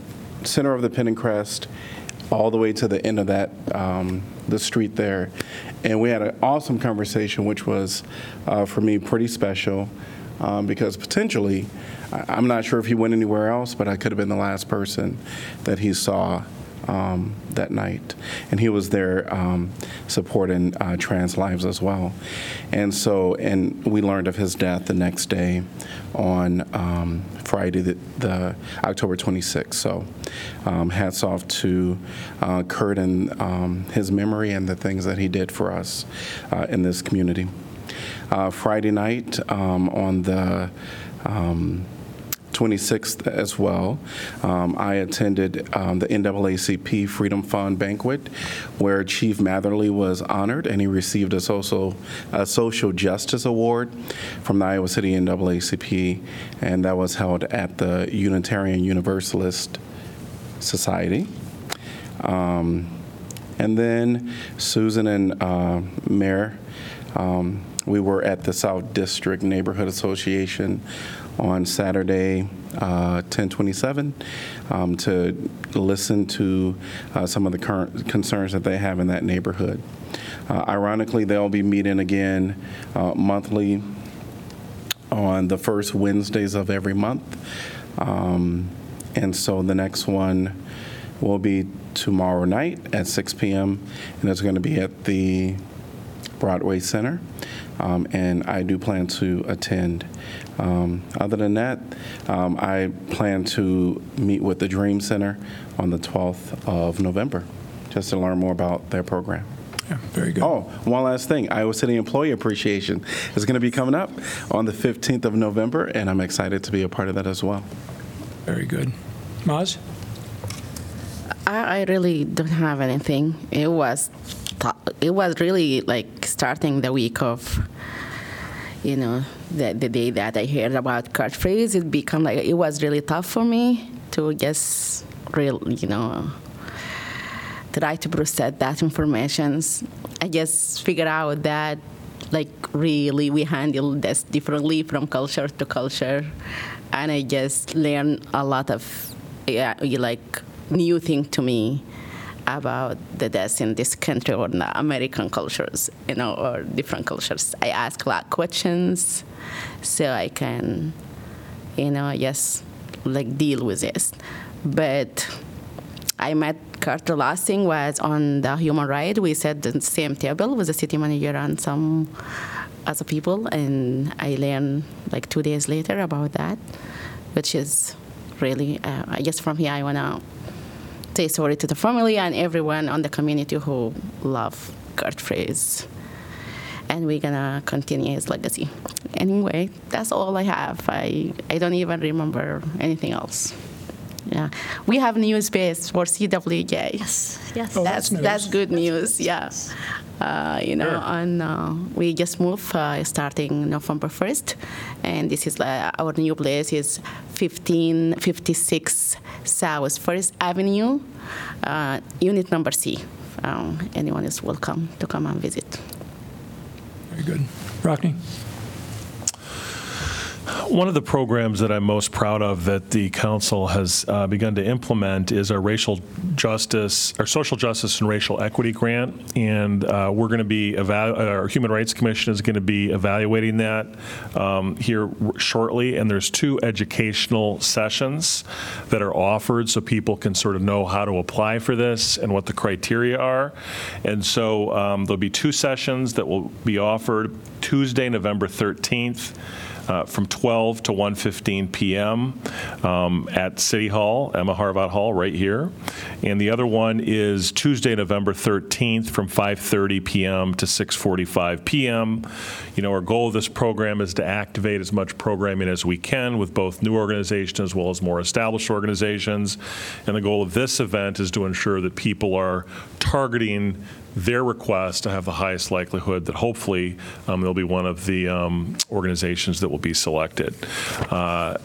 center of the Pentacrest all the way to the end of that um, the street there, and we had an awesome conversation, which was uh, for me pretty special um, because potentially, I'm not sure if he went anywhere else, but I could have been the last person that he saw um, that night. And he was there um, supporting uh, trans lives as well. And so, and we learned of his death the next day on um, Friday, the, the October 26th. So, um, hats off to uh, Kurt and um, his memory and the things that he did for us uh, in this community. Uh, Friday night um, on the 26th as well, um, I attended um, the NAACP Freedom Fund banquet where Chief Matherly was honored and he received a social, a social justice award from the Iowa City NAACP, and that was held at the Unitarian Universalist Society. Um, and then Susan and uh, Mayor, um, we were at the South District Neighborhood Association on Saturday, uh, 1027, um, to listen to uh, some of the current concerns that they have in that neighborhood. Uh, ironically, they'll be meeting again uh, monthly on the first Wednesdays of every month. Um, and so the next one will be tomorrow night at 6 p.m., and it's going to be at the Broadway Center. Um, and I do plan to attend. Um, other than that, um, I plan to meet with the Dream Center on the 12th of November just to learn more about their program. Yeah, very good. Oh, one last thing. Iowa City Employee Appreciation is going to be coming up on the 15th of November, and I'm excited to be a part of that as well. Very good. Maz? I, I really don't have anything. It was, tou- it was really like starting the week of, you know, the, the day that I heard about Kurt Friese. It became like it was really tough for me to just real, you know, try to process that information. I just figured out that like really we handle this differently from culture to culture, and I just learned a lot of yeah, like new thing to me about the deaths in this country or the American cultures, you know, or different cultures. I ask a lot of questions so I can, you know, just like deal with this. But I met Carter last thing was on the human right. We sat at the same table with the city manager and some other people, and I learned like two days later about that, which is really, uh, I guess from here I wanna say sorry to the family and everyone on the community who love Kurt Friese. And we're gonna continue his legacy. Anyway, that's all I have. I, I don't even remember anything else. Yeah, we have new space for CWJ. Yes, yes. Oh, that's that's, that's good news. Yeah, uh, you know, Sure. and uh, we just moved uh, starting November first, and this is uh, our new place is 1556 South First Avenue, uh, unit number C. Um, anyone is welcome to come and visit. Very good. Rockne? One of the programs that I'm most proud of that the council has uh, begun to implement is our racial justice, our social justice and racial equity grant, and uh, we're going to be evalu- our Human Rights Commission is going to be evaluating that um, here shortly. And there's two educational sessions that are offered, so people can sort of know how to apply for this and what the criteria are. And so um, there'll be two sessions that will be offered Tuesday, November 13th uh, from 12 to 1:15 p.m. um, at City Hall, Emma Harvat Hall, right here. And the other one is Tuesday, November 13th, from 5:30 p.m. to 6:45 p.m. You know, our goal of this program is to activate as much programming as we can with both new organizations as well as more established organizations. And the goal of this event is to ensure that people are targeting their request to have the highest likelihood that hopefully um, they'll be one of the um, organizations that will be selected. Uh,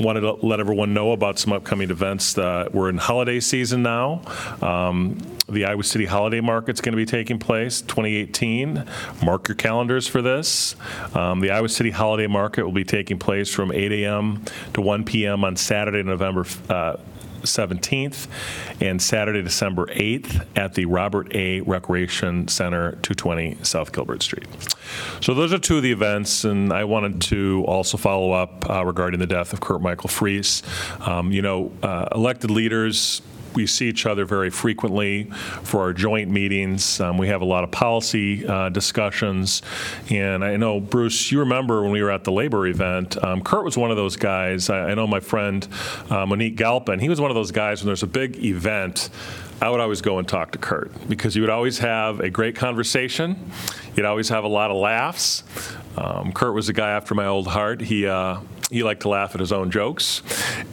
Wanted to let everyone know about some upcoming events. Uh, We're in holiday season now. Um, The Iowa City Holiday Market's going to be taking place 2018. Mark your calendars for this. Um, The Iowa City Holiday Market will be taking place from 8 a.m. to 1 p.m. on Saturday, November uh, 17th, and Saturday, December 8th at the Robert A. Recreation Center, 220 South Gilbert Street. So those are two of the events, and I wanted to also follow up uh, regarding the death of Kurt Michael Friese. Um, You know, uh, elected leaders we see each other very frequently for our joint meetings. Um, we have a lot of policy uh, discussions. And I know, Bruce, you remember when we were at the labor event, um, Kurt was one of those guys. I, I know my friend uh, Monique Galpin, he was one of those guys when there's a big event. I would always go and talk to Kurt because you would always have a great conversation. You'd always have a lot of laughs. Um, Kurt was a guy after my old heart. He uh, he liked to laugh at his own jokes,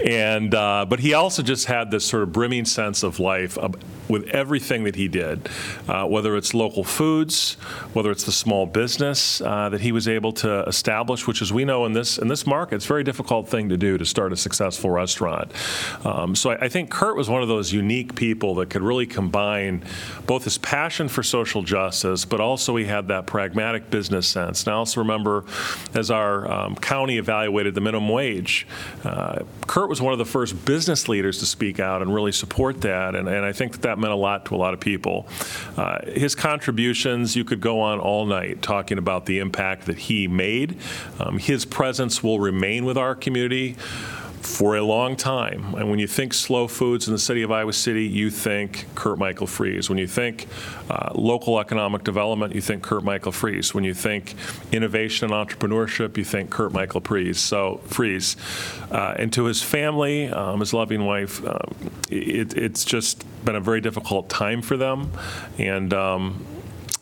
and uh, but he also just had this sort of brimming sense of life uh, with everything that he did, uh, whether it's local foods, whether it's the small business uh, that he was able to establish, which, as we know in this in this market, it's a very difficult thing to do to start a successful restaurant. Um, so I, I think Kurt was one of those unique people that could really combine both his passion for social justice, but also he had that pragmatic business sense. And I also remember as our um, county evaluated the minimum wage, uh, Kurt was one of the first business leaders to speak out and really support that. And, and I think that that meant a lot to a lot of people. Uh, his contributions, you could go on all night talking about the impact that he made. Um, his presence will remain with our community for a long time. And when you think slow foods in the city of Iowa City, you think Kurt Michael Friese. When you think uh, local economic development, you think Kurt Michael Friese. When you think innovation and entrepreneurship, you think Kurt Michael Friese. So Friese, uh, and to his family, um, his loving wife, um, it, it's just been a very difficult time for them, and. Um,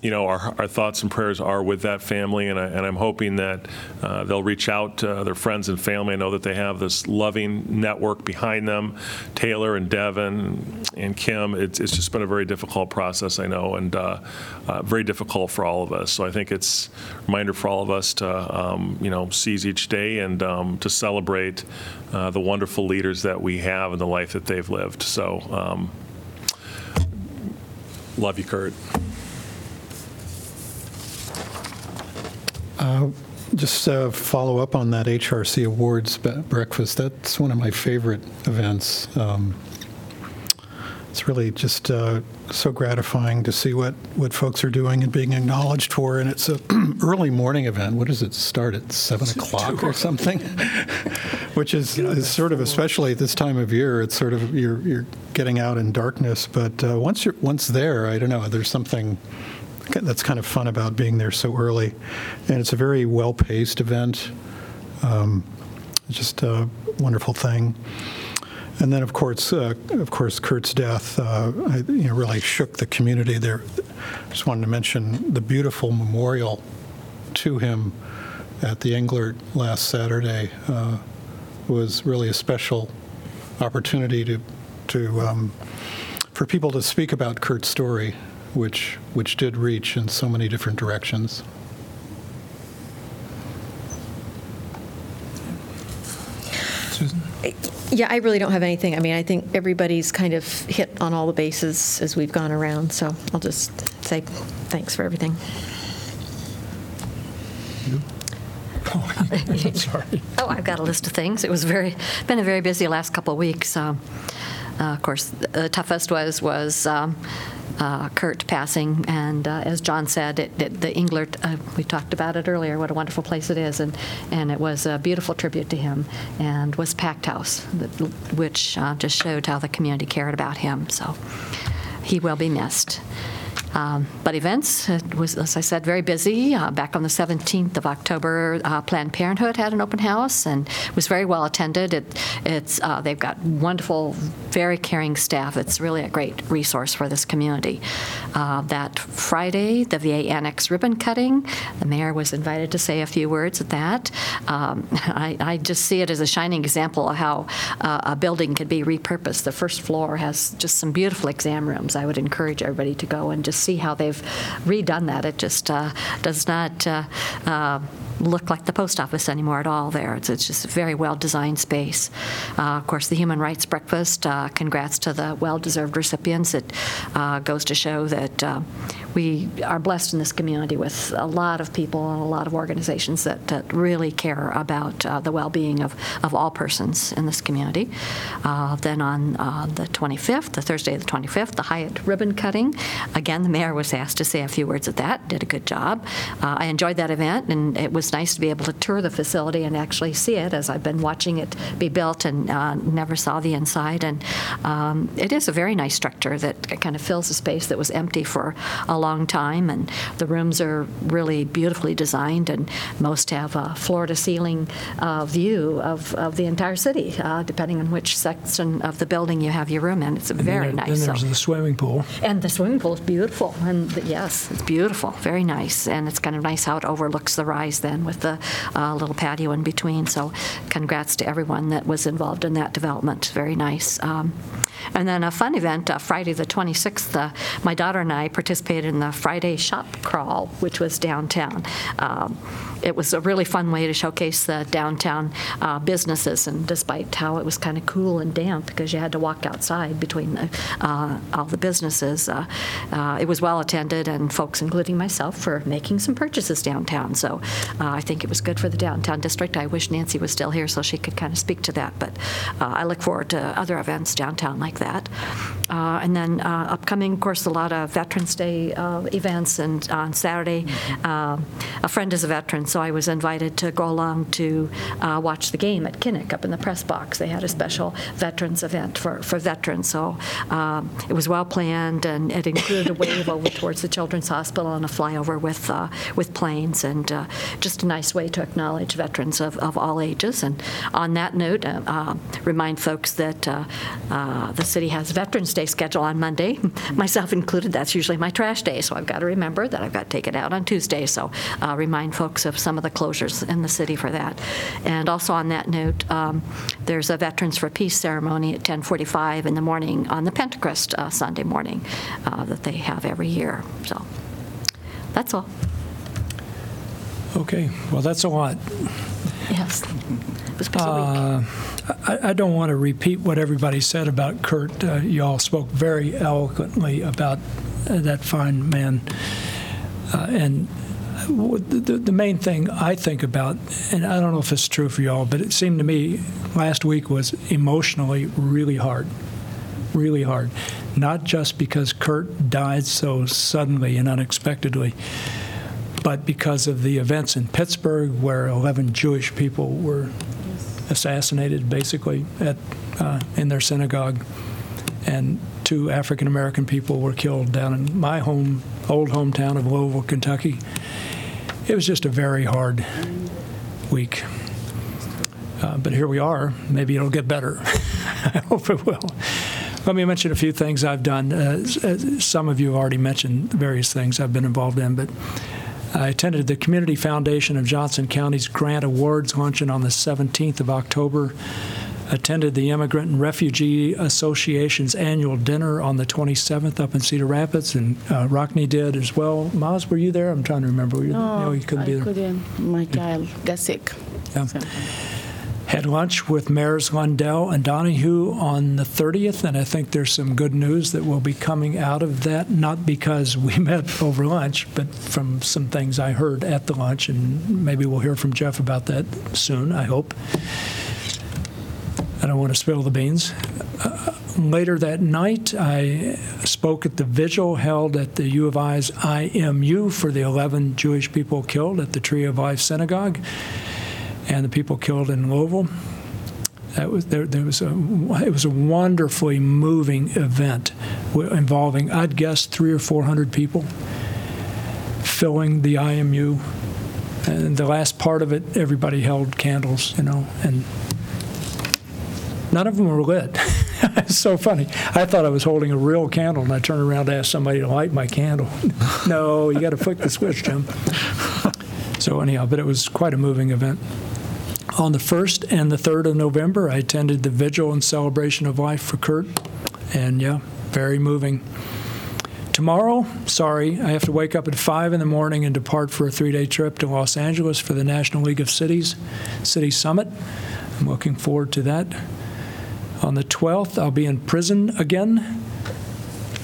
you know, our, our thoughts and prayers are with that family, and, I, and I'm hoping that uh, they'll reach out to their friends and family. I know that they have this loving network behind them, Taylor and Devin and Kim. It's, it's just been a very difficult process, I know, and uh, uh, very difficult for all of us. So I think it's a reminder for all of us to, um, you know, seize each day and um, to celebrate uh, the wonderful leaders that we have and the life that they've lived. So, um, love you, Kurt. Uh, Just uh, follow up on that HRC Awards breakfast. That's one of my favorite events. Um, It's really just uh, so gratifying to see what, what folks are doing and being acknowledged for. And it's an early morning event. What does it start at seven o'clock or something? Which is, is sort of, especially at this time of year, it's sort of you're you're getting out in darkness. But uh, once you're once there, I don't know. There's something that's kind of fun about being there so early, and it's a very well-paced event. Um, just a wonderful thing. And then, of course, uh, of course, Kurt's death, uh, you know, really shook the community. There, just wanted to mention the beautiful memorial to him at the Englert last Saturday uh, was really a special opportunity to, to um, for people to speak about Kurt's story, which which did reach in so many different directions. Susan? Yeah, I really don't have anything. I mean, I think everybody's kind of hit on all the bases as we've gone around, so I'll just say thanks for everything. Oh, Sorry. Oh, I've got a list of things. It was very, been a very busy last couple of weeks. Um, Of course, the toughest was, was um, uh, Kurt passing, and uh, as John said, it- it- the Englert, uh, we talked about it earlier, what a wonderful place it is, and, and it was a beautiful tribute to him, and was packed house, which uh, just showed how the community cared about him, so he will be missed. Um, But events, it was, as I said, very busy. Uh, Back on the 17th of October, uh, Planned Parenthood had an open house and was very well attended. It- It's, uh, they've got wonderful, very caring staff. It's really a great resource for this community. Uh, That Friday, the VA Annex ribbon cutting, the mayor was invited to say a few words at that. Um, I I just see it as a shining example of how uh, a building could be repurposed. The first floor has just some beautiful exam rooms. I would encourage everybody to go and just see how they've redone that. It just uh, does not uh, uh, look like the post office anymore at all there. It's, it's just a very well-designed space. Uh, Of course, the Human Rights Breakfast, uh, congrats to the well-deserved recipients. It uh, goes to show that uh, we are blessed in this community with a lot of people and a lot of organizations that, that really care about the well-being of, of all persons in this community. Then on the 25th, the Thursday of the 25th, the Hyatt ribbon cutting. Again, the mayor was asked to say a few words at that, did a good job. Uh, I enjoyed that event, and it was nice to be able to tour the facility and actually see it, as I've been watching it be built and uh, never saw the inside. And um, it is a very nice structure that kind of fills a space that was empty for a long time, and the rooms are really beautifully designed, and most have a floor-to-ceiling uh, view of, of the entire city, uh, depending on which section of the building you have your room in. It's a very And then- nice. Then there's So- the swimming pool. and the swimming pool is beautiful, and the- yes, it's beautiful, very nice, and it's kind of nice how it overlooks the rise then with the uh, little patio in between, so congrats to everyone that was involved in that development, very nice. Um, And then a fun event, uh, Friday the 26th, uh, my daughter and I participated in the Friday Shop Crawl, which was downtown. Um, It was a really fun way to showcase the downtown uh, businesses, and despite how it was kind of cool and damp, because you had to walk outside between the, uh, all the businesses, uh, uh, was well-attended, and folks, including myself, for making some purchases downtown. So uh, I think it was good for the downtown district. I wish Nancy was still here so she could kind of speak to that, but uh, I look forward to other events downtown like that. Uh, And then uh, upcoming, of course, a lot of Veterans Day uh, events, and on Saturday, uh, a friend is a veteran, so I was invited to go along to uh, watch the game at Kinnick up in the press box. They had a special veterans event for, for veterans, so um, it was well-planned, and it included a wave over towards the Children's Hospital on a flyover with, uh, with planes, and uh, just a nice way to acknowledge veterans of, of all ages. And on that note, uh, uh, remind folks that uh, uh, the city has Veterans Day scheduled on Monday, myself included. That's usually my trash day, so I've got to remember that I've got to take it out on Tuesday. So remind folks of some of the closures in the city for that. And also on that note, um, there's a Veterans for Peace ceremony at 10:45 in the morning on the Pentacrest Sunday morning that they have every year. So that's all. Okay, well, that's a lot. Yes. It was a week. Uh, I I don't want to repeat what everybody said about Kurt. Uh, You all spoke very eloquently about uh, that fine man. Uh, And w- the the main thing I think about, and I don't know if it's true for you all, but it seemed to me last week was emotionally really hard. Really hard. Not just because Kurt died so suddenly and unexpectedly, but because of the events in Pittsburgh where 11 Jewish people were assassinated, basically, at, uh, in their synagogue, and two African American people were killed down in my home, old hometown of Louisville, Kentucky. It was just a very hard week. Uh, but here we are. Maybe it'll get better. I hope it will. Let me mention a few things I've done. Uh, uh, some of you have already mentioned various things I've been involved in, but I attended the Community Foundation of Johnson County's Grant Awards luncheon on the 17th of October. Attended the Immigrant and Refugee Association's annual dinner on the 27th up in Cedar Rapids, and uh, Rockne did as well. Maz, were you there? I'm trying to remember. Were you, No, no, you couldn't I be there. couldn't. My child got sick. Yeah. Had lunch with Mayors Lundell and Donahue on the 30th, and I think there's some good news that will be coming out of that, not because we met over lunch, but from some things I heard at the lunch, and maybe we'll hear from Geoff about that soon, I hope. I don't want to spill the beans. Uh, Later that night, I spoke at the vigil held at the U of I's IMU for the 11 Jewish people killed at the Tree of Life Synagogue and the people killed in Louisville. That was there. There was a. It was a wonderfully moving event involving, I'd guess, three or four hundred people filling the IMU. And the last part of it, everybody held candles, you know, and none of them were lit. it's so funny. I thought I was holding a real candle, and I turned around to ask somebody to light my candle. no, you got to flick the switch, Jim. So anyhow, but it was quite a moving event. On the 1st and the 3rd of November, I attended the vigil and celebration of life for Kurt, and yeah, very moving. Tomorrow, sorry, I have to wake up at 5 in the morning and depart for a three-day trip to Los Angeles for the National League of Cities City Summit. I'm looking forward to that. On the 12th, I'll be in prison again,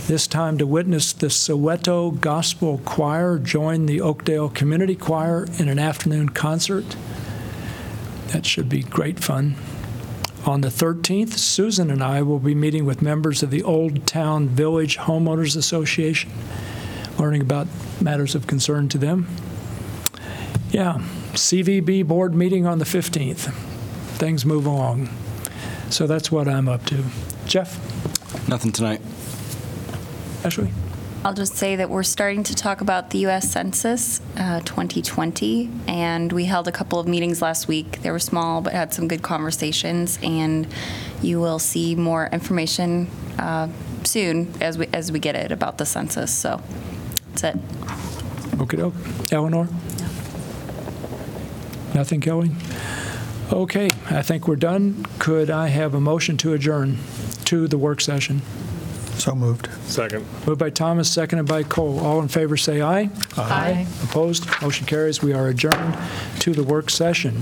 this time to witness the Soweto Gospel Choir join the Oakdale Community Choir in an afternoon concert. That should be great fun. On the 13th, Susan and I will be meeting with members of the Old Town Village Homeowners Association, learning about matters of concern to them. Yeah, CVB board meeting on the 15th. Things move along. So that's what I'm up to. Geoff? Nothing tonight. Ashley? I'll just say that we're starting to talk about the U.S. Census uh, 2020, and we held a couple of meetings last week. They were small, but had some good conversations, and you will see more information uh, soon as we as we get it about the census. So that's it. Okay, doke. Eleanor? Nothing, Kellie? Okay, I think we're done. Could I have a motion to adjourn to the work session? So moved. Second. Moved by Thomas, seconded by Cole. All in favor, say aye. Aye. Opposed? Motion carries. We are adjourned to the work session.